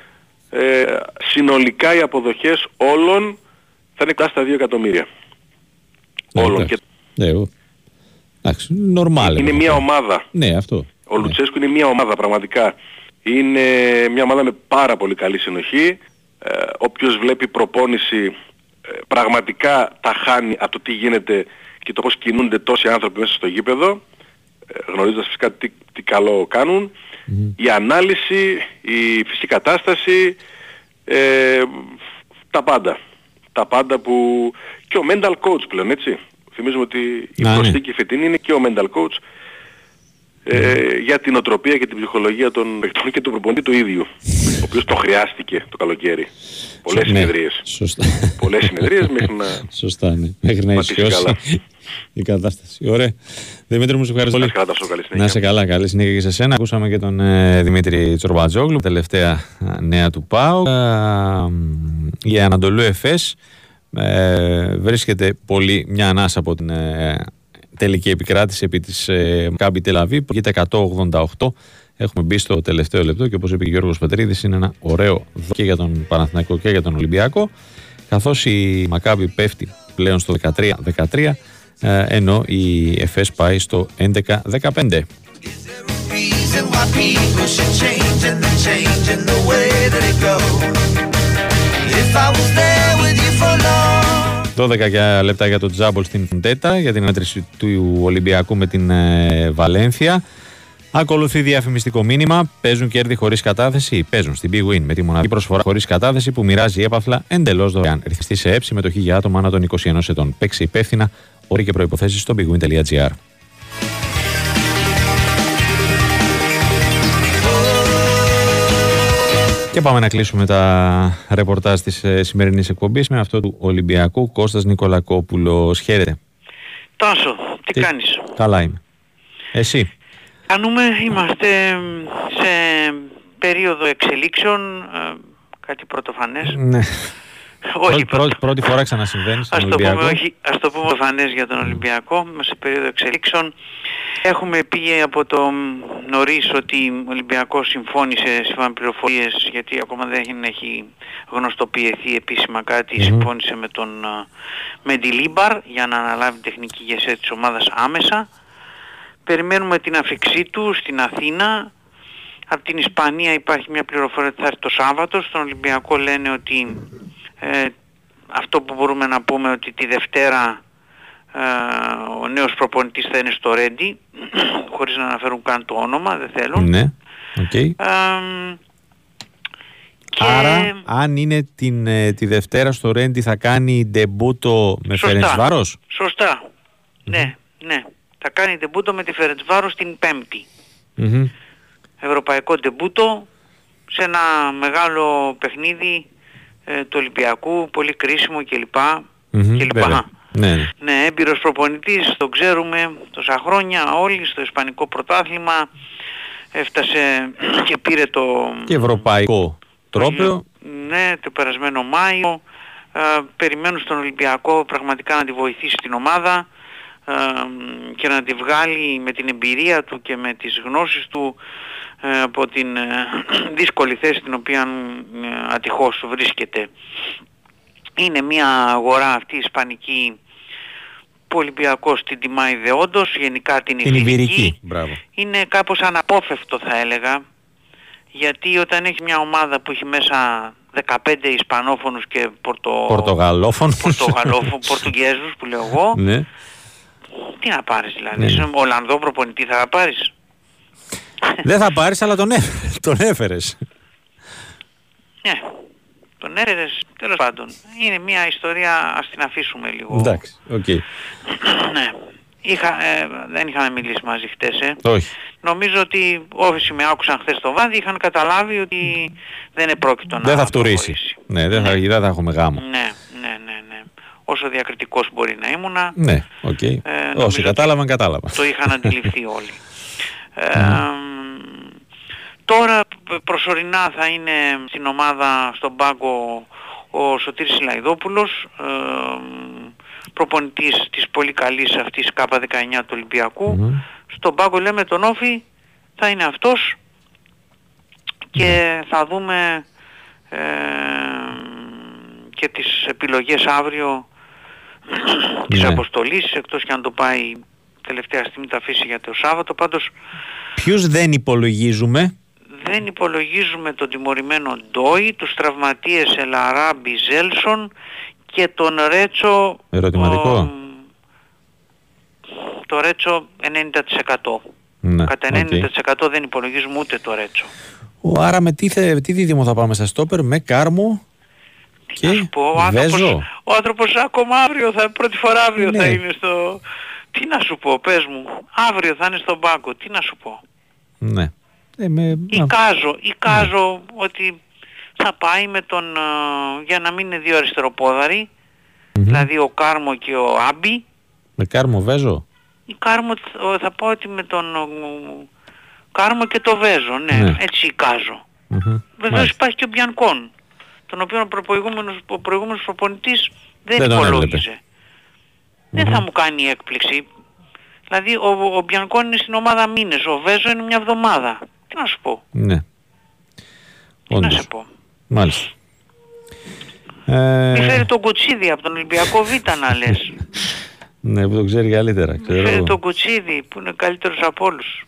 Ε, συνολικά οι αποδοχές όλων θα είναι κοντά στα 2 εκατομμύρια. Ναι, όλων. Και... Ναι, εντάξει, νορμάλ. Είναι μια ομάδα. Ναι, αυτό. Ο ναι. Λουτσέσκου είναι μια ομάδα πραγματικά. Είναι μια ομάδα με πάρα πολύ καλή συνοχή. Ε, όποιος βλέπει προπόνηση ε, πραγματικά τα χάνει από το τι γίνεται και το πώς κινούνται τόσοι άνθρωποι μέσα στο γήπεδο, ε, γνωρίζοντας φυσικά τι, τι καλό κάνουν. Η ανάλυση, η φυσική κατάσταση, ε, τα πάντα. Τα πάντα που... και ο mental coach πλέον, έτσι. Θυμίζουμε ότι η ναι. προσθήκη φετινή είναι και ο mental coach ε, για την οτροπία και την ψυχολογία των παιχτών και του προπονητή του ίδιου, ο οποίος το χρειάστηκε το καλοκαίρι. Πολλές ναι, συνεδρίες. Σωστά. Πολλές συνεδρίες μέχρι να... Σωστά, ναι. Μέχρι να ισχυώσει η κατάσταση. Ωραία. Δημήτρη μου, σε ευχαριστώ πολύ. Να είσαι καλά, καλή συνέχεια και σε σένα. Ακούσαμε και τον ε, Δημήτρη Τσορμπατζόγλου, τελευταία ε, νέα του ΠΑΟ. Ε, η Ανατολού ΕΦΕΣ ε, βρίσκεται πολύ μια ανάσα από την ε, τελική επικράτηση επί της ε, Κάμπι Τελαβή που 188 Έχουμε μπει στο τελευταίο λεπτό και όπως είπε ο Γιώργος Πετρίδης είναι ένα ωραίο δω και για τον Παναθηναϊκό και για τον Ολυμπιακό καθώς η Μακάμπη πέφτει πλέον στο 13-13 ε, ενώ η ΕΦΕΣ πάει στο 11-15. 12 λεπτά για το τζάμπολ στην Φουντέτα για την μέτρηση του Ολυμπιακού με την ε, Βαλένθια. Ακολουθεί διαφημιστικό μήνυμα. Παίζουν κέρδη χωρίς κατάθεση. Παίζουν στην Big Win με τη μοναδική προσφορά χωρίς κατάθεση που μοιράζει έπαθλα εντελώς δωρεάν. Ρυθμιστή σε έψη μετοχή για άτομα άνω των 21 ετών. Παίξει υπεύθυνα. Όροι και προποθέσει στο bigwin.gr. Και πάμε να κλείσουμε τα ρεπορτάζ της ε, σημερινής εκπομπής με αυτό του Ολυμπιακού Κώστας Νικολακόπουλος. Χαίρετε. Τάσο, τι, τι κάνεις; Καλά είμαι. Εσύ; Κάνουμε, είμαστε σε περίοδο εξελίξεων, ε, κάτι πρωτοφανές. Ναι. Όχι, πρώτη, πρώτη φορά ξανασυμβαίνει στον ας Ολυμπιακό. Το πούμε, όχι, ας το πούμε φανές για τον Ολυμπιακό, σε περίοδο εξελίξεων. Έχουμε πει από το νωρίς ότι ο Ολυμπιακός συμφώνησε σύμφωνα πληροφορίες, γιατί ακόμα δεν έχει γνωστοποιηθεί επίσημα κάτι, συμφώνησε με τον Μεντιλίμπαρ για να αναλάβει τεχνική ηγεσία της ομάδας άμεσα. Περιμένουμε την αφήξή του στην Αθήνα. Από την Ισπανία υπάρχει μια πληροφορία ότι θα έρθει το Σάββατο. Στον Ολυμπιακό λένε ότι ε, αυτό που μπορούμε να πούμε ότι τη Δευτέρα ε, ο νέος προπονητής θα είναι στο Ρέντι χωρίς να αναφέρουν καν το όνομα, δεν θέλουν. Ναι, okay. Άρα, αν είναι την, ε, τη Δευτέρα στο Ρέντι θα κάνει ντεμπούτο με Φερεντσβάρος. Σωστά. Ναι, ναι. Θα κάνει ντεμπούτο με τη Φερεντσβάρος την Πέμπτη. Ευρωπαϊκό ντεμπούτο σε ένα μεγάλο παιχνίδι ε, του Ολυμπιακού, πολύ κρίσιμο κλπ. Mm-hmm, Ναι, ναι. ναι, έμπειρος προπονητής, το ξέρουμε τόσα χρόνια όλοι στο Ισπανικό πρωτάθλημα έφτασε και πήρε το... Και ευρωπαϊκό τρόπαιο. ναι, το περασμένο Μάιο. Ε, περιμένουν στον Ολυμπιακό πραγματικά να τη βοηθήσει την ομάδα ε, και να τη βγάλει με την εμπειρία του και με τις γνώσεις του ε, από την ε, δύσκολη θέση την οποία ε, ατυχώς βρίσκεται. Είναι μια αγορά αυτή η ισπανική που ο Ολυμπιακός την τιμάει δεόντως, γενικά την, την Ιβηρική. Είναι κάπως αναπόφευκτο θα έλεγα, γιατί όταν έχεις μια ομάδα που έχει μέσα 15 Ισπανόφωνους και Πορτο... Πορτογαλόφωνους, Πορτογαλόφων, Πορτουγέζους που λέω εγώ, ναι. Τι να πάρεις δηλαδή, ναι. Ολλανδό προπονητή θα πάρεις. Δεν θα πάρεις αλλά τον, έφερες. τον έφερες. Ναι, τον έφερες τέλος πάντων. Είναι μια ιστορία, ας την αφήσουμε λίγο. Εντάξει, OK. Okay. ναι. Είχα, ε, δεν είχαμε μιλήσει μαζί χτες, ε. Όχι. Νομίζω ότι όσοι με άκουσαν χθες το βράδυ είχαν καταλάβει ότι δεν επρόκειτο να Δεν θα φτουρήσει. Ναι, δεν θα, ναι. δεν θα έχουμε γάμο. Ναι, ναι, ναι, ναι. Όσο διακριτικός μπορεί να ήμουνα. Ναι, OK. Okay. Ε, Όσοι κατάλαβαν, κατάλαβαν. Το είχαν αντιληφθεί όλοι. Ε, τώρα προσωρινά θα είναι στην ομάδα στον πάγκο ο Σωτήρης Σιλαϊδόπουλος, ε, προπονητής της πολύ καλής αυτής K19 του Ολυμπιακού. Στον πάγκο λέμε τον Όφη θα είναι αυτός και θα δούμε ε, και τις επιλογές αύριο της Ναι. αποστολής εκτός και αν το πάει τελευταία στιγμή τα αφήσει για το Σάββατο πάντως Ποιους δεν υπολογίζουμε; δεν υπολογίζουμε τον τιμωρημένο Ντόι, τους τραυματίες Ελ Αραμπί, Ζέλσον και τον Ρέτσο Ερωτηματικό. ο, το Ρέτσο 90%. Ναι, Κατά οκ. 90% δεν υπολογίζουμε ούτε το Ρέτσο. Ο, άρα με τι, θε, τι δίδυμο θα πάμε στα στόπερ, με Κάρμο και Ο άνθρωπος, Βέζο. ο άνθρωπος ακόμα αύριο, θα, πρώτη φορά αύριο Ναι. θα είναι στο... Τι να σου πω, πες μου. Αύριο θα είναι στον πάγκο, τι να σου πω. Ναι. Ε, με, να- Εικάζω, εικάζω ότι θα πάει με τον, ε, για να μην είναι δύο αριστεροπόδαροι, δηλαδή ο Κάρμο και ο Άμπι. με Κάρμο Βέζο. Η Κάρμο ε, θα πω ότι με τον ε, Κάρμο και το Βέζο, ναι, Ναι. έτσι εικάζω. Μμμ. Βεβαίως Μάλιστα. υπάρχει και ο Μπιανκόν, τον οποίο ο προηγούμενος, ο προηγούμενος προπονητής δεν, Δεν τον υπολόγιζε. Δεν θα μου κάνει έκπληξη. Δηλαδή ο, ο Μπιανκόν είναι στην ομάδα μήνες, ο Βέζο είναι μια εβδομάδα. Τι να σου πω; Ναι. Τι να Όντως. σε πω; Μάλιστα. Μη Ε, φέρει τον Κουτσίδη από τον Ολυμπιακό Β να λες. ναι, που το ξέρει καλύτερα. Μη Ξέρω. φέρει τον Κουτσίδη που είναι καλύτερος από όλους.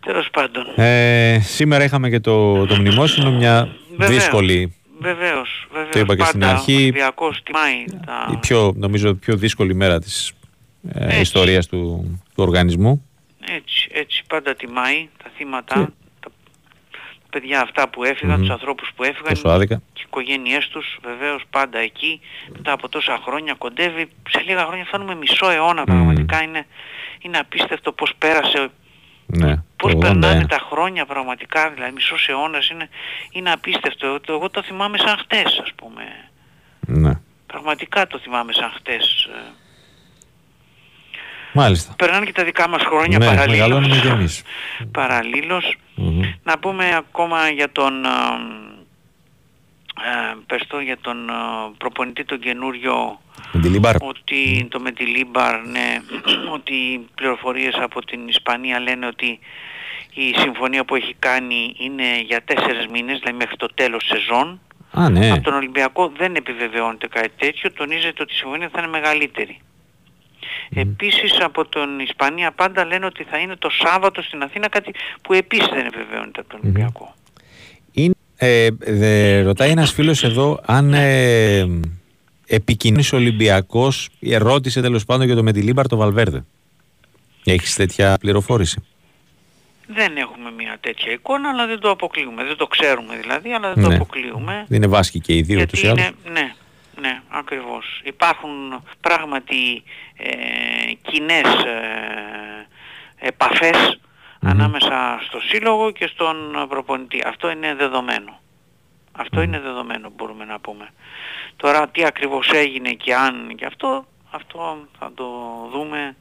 Τέλος πάντων. Ε, σήμερα είχαμε και το, το μνημόσυνο, μια Βεβαίως. δύσκολη, Βεβαίως, βεβαίως. Το είπα και στην Πάντα αρχή. Ο Ολυμπιακός τιμάει τα... η πιο, νομίζω, πιο δύσκολη μέρα της ε, ιστορίας του, του οργανισμού. Έτσι, έτσι πάντα τιμάει τα θύματα, τα παιδιά αυτά που έφυγαν, Μμμ. τους ανθρώπους που έφυγαν, Τόσο άδικα. και οι οικογένειές τους βεβαίως πάντα εκεί, μετά από τόσα χρόνια κοντεύει, σε λίγα χρόνια φτάνουμε μισό αιώνα πραγματικά, είναι, είναι απίστευτο πώς πέρασε, Ναι, πώς το 81. περνάνε τα χρόνια πραγματικά, δηλαδή μισός αιώνας είναι, είναι απίστευτο, εγώ, το- εγώ το θυμάμαι σαν χτες ας πούμε, Ναι. πραγματικά το θυμάμαι σαν χτες. ε. Μάλιστα. Περνάνε και τα δικά μας χρόνια Ναι, παραλλήλως. μεγαλώνουμε κι εμείς. παραλλήλως. Μμμ. Να πούμε ακόμα για τον, ε, ε, πες το, για τον ε, προπονητή τον καινούριο Μεντιλίμπαρ. ότι το Μεντιλίμπαρ, ναι, ότι οι πληροφορίες από την Ισπανία λένε ότι η συμφωνία που έχει κάνει είναι για τέσσερις μήνες, δηλαδή μέχρι το τέλος σεζόν. Α, ναι. Από τον Ολυμπιακό δεν επιβεβαιώνεται κάτι τέτοιο, τονίζεται ότι η συμφωνία θα είναι μεγαλύτερη. Επίσης από τον Ισπανία πάντα λένε ότι θα είναι το Σάββατο στην Αθήνα κάτι που επίσης δεν επιβεβαιώνεται από τον Ολυμπιακό. Είναι, ε, δε, ρωτάει ένας φίλος εδώ αν ε, επικοινωνήσει ο Ολυμπιακός ή ερώτησε τέλος πάντων για το Μεντιλίμπαρ το Βαλβέρδε. Έχεις τέτοια πληροφόρηση; Δεν έχουμε μια τέτοια εικόνα αλλά δεν το αποκλείουμε. Δεν το ξέρουμε δηλαδή αλλά δεν το Ναι. αποκλείουμε. Δεν είναι βάσκοι και οι δύο ούτως ή Γιατί άλλως. είναι, ναι, ναι, ακριβώς. Υπάρχουν πράγματι ε, κοινές ε, επαφες ανάμεσα στο σύλλογο και στον προπονητή. Αυτό είναι δεδομένο. Αυτό είναι δεδομένο μπορούμε να πούμε. Τώρα τι ακριβώς έγινε και αν και αυτό, αυτό θα το δούμε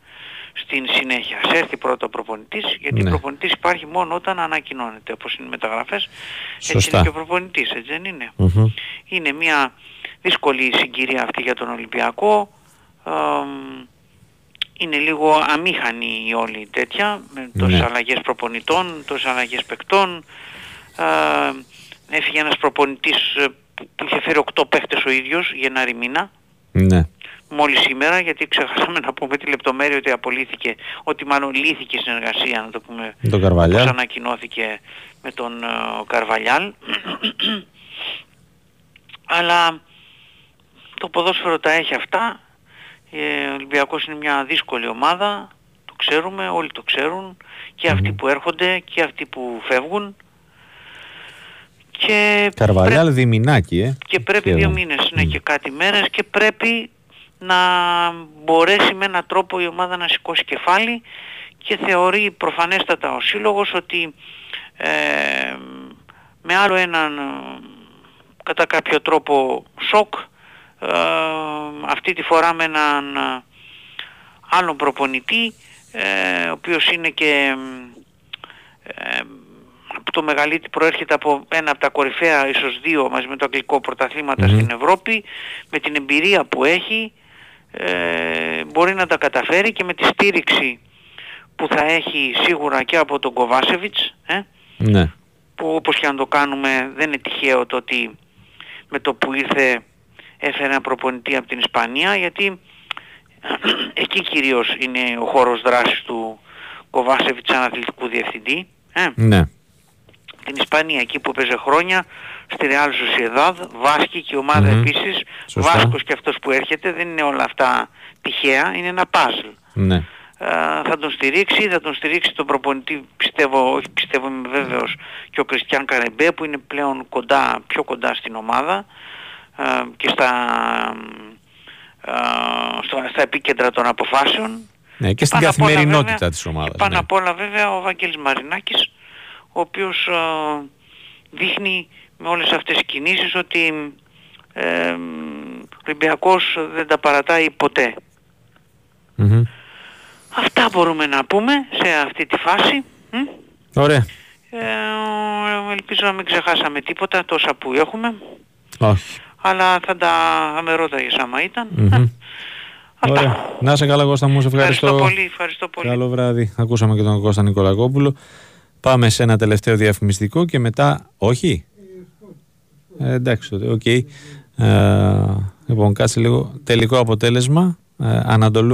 στην συνέχεια. Ας έρθει πρώτα ο προπονητής, γιατί Ναι. ο προπονητής υπάρχει μόνο όταν ανακοινώνεται, όπως είναι οι μεταγραφές. Έτσι Σωστά. είναι και ο προπονητής, έτσι δεν είναι. Μμμ. Είναι μια δύσκολη συγκυρία αυτή για τον Ολυμπιακό. Αμ, είναι λίγο αμήχανη η όλη τέτοια, με τόσες Ναι. αλλαγές προπονητών, τόσες αλλαγές παικτών. Α, έφυγε ένας προπονητής ε, που που είχε φέρει 8 παίχτες ο ίδιος, Γενάρη μήνα, Ναι. μόλις σήμερα, γιατί ξεχάσαμε να πούμε τη λεπτομέρεια ότι απολύθηκε, ότι μάλλον λύθηκε η συνεργασία, να το πούμε, Με τον Καρβαλιάλ. όπως ανακοινώθηκε με τον ε, Καρβαλιάλ. Αλλά το ποδόσφαιρο τα έχει αυτά. Ε, ο Ολυμπιακός είναι μια δύσκολη ομάδα, το ξέρουμε, όλοι το ξέρουν, και αυτοί που έρχονται και αυτοί που φεύγουν. Και Καρβαλιάλ Διμινάκη, ε. και πρέπει Σχεδόν. δύο μήνες είναι και κάτι μέρες και πρέπει να μπορέσει με έναν τρόπο η ομάδα να σηκώσει κεφάλι και θεωρεί προφανέστατα ο σύλλογος ότι ε, με άλλο έναν ε, κατά κάποιο τρόπο σοκ ε, αυτή τη φορά με έναν ε, άλλον προπονητή ε, ο οποίος είναι και ε, από το μεγαλύτερο προέρχεται από ένα από τα κορυφαία ίσως δύο μαζί με το αγγλικό πρωταθλήματα στην Ευρώπη. Με την εμπειρία που έχει ε, μπορεί να τα καταφέρει και με τη στήριξη που θα έχει σίγουρα και από τον Κοβάσεβιτς ε, Ναι. που όπως και αν το κάνουμε δεν είναι τυχαίο το ότι με το που ήρθε έφερε ένα προπονητή από την Ισπανία γιατί εκεί κυρίως είναι ο χώρος δράσης του Κοβάσεβιτς σαν αθλητικού διευθυντή ε, Ναι. την Ισπανία εκεί που παίζει χρόνια στη Real Sociedad, Βάσκη και η ομάδα Μμμ. επίσης, Σωστά. Βάσκος και αυτός που έρχεται, δεν είναι όλα αυτά τυχαία, είναι ένα puzzle. Ναι. Ε, θα τον στηρίξει, θα τον στηρίξει τον προπονητή, πιστεύω, όχι πιστεύω είμαι βέβαιος, και ο Κριστιαν Καρεμπέ που είναι πλέον κοντά, πιο κοντά στην ομάδα ε, και στα, ε, στο- στα επίκεντρα των αποφάσεων. Ναι, και στην πάνω απ' όλα, καθημερινότητα βέβαια, της ομάδας. Πάνω ναι. απ' όλα βέβαια ο Βαγγέλης Μαρινάκης, ο οποίος ε, δείχνει με όλες αυτές τις κινήσεις ότι ε, ο Ολυμπιακός δεν τα παρατάει ποτέ. Μμμ. Αυτά μπορούμε να πούμε σε αυτή τη φάση. Μ; Ωραία. Ε, ελπίζω να μην ξεχάσαμε τίποτα τόσα που έχουμε. Όχι. Αλλά θα τα θα με ρώταγες άμα ήταν. Μμμ. Ωραία. Να 'σαι καλά Κώστα μου, σε ευχαριστώ. Ευχαριστώ πολύ, ευχαριστώ πολύ. Καλό βράδυ. Ακούσαμε και τον Κώστα Νικολακόπουλο. Πάμε σε ένα τελευταίο διαφημιστικό και μετά... Όχι. Ε, εντάξει, τότε, οκ. Ε, λοιπόν, κάτσε λίγο. Τελικό αποτέλεσμα. Ε, Ανατολού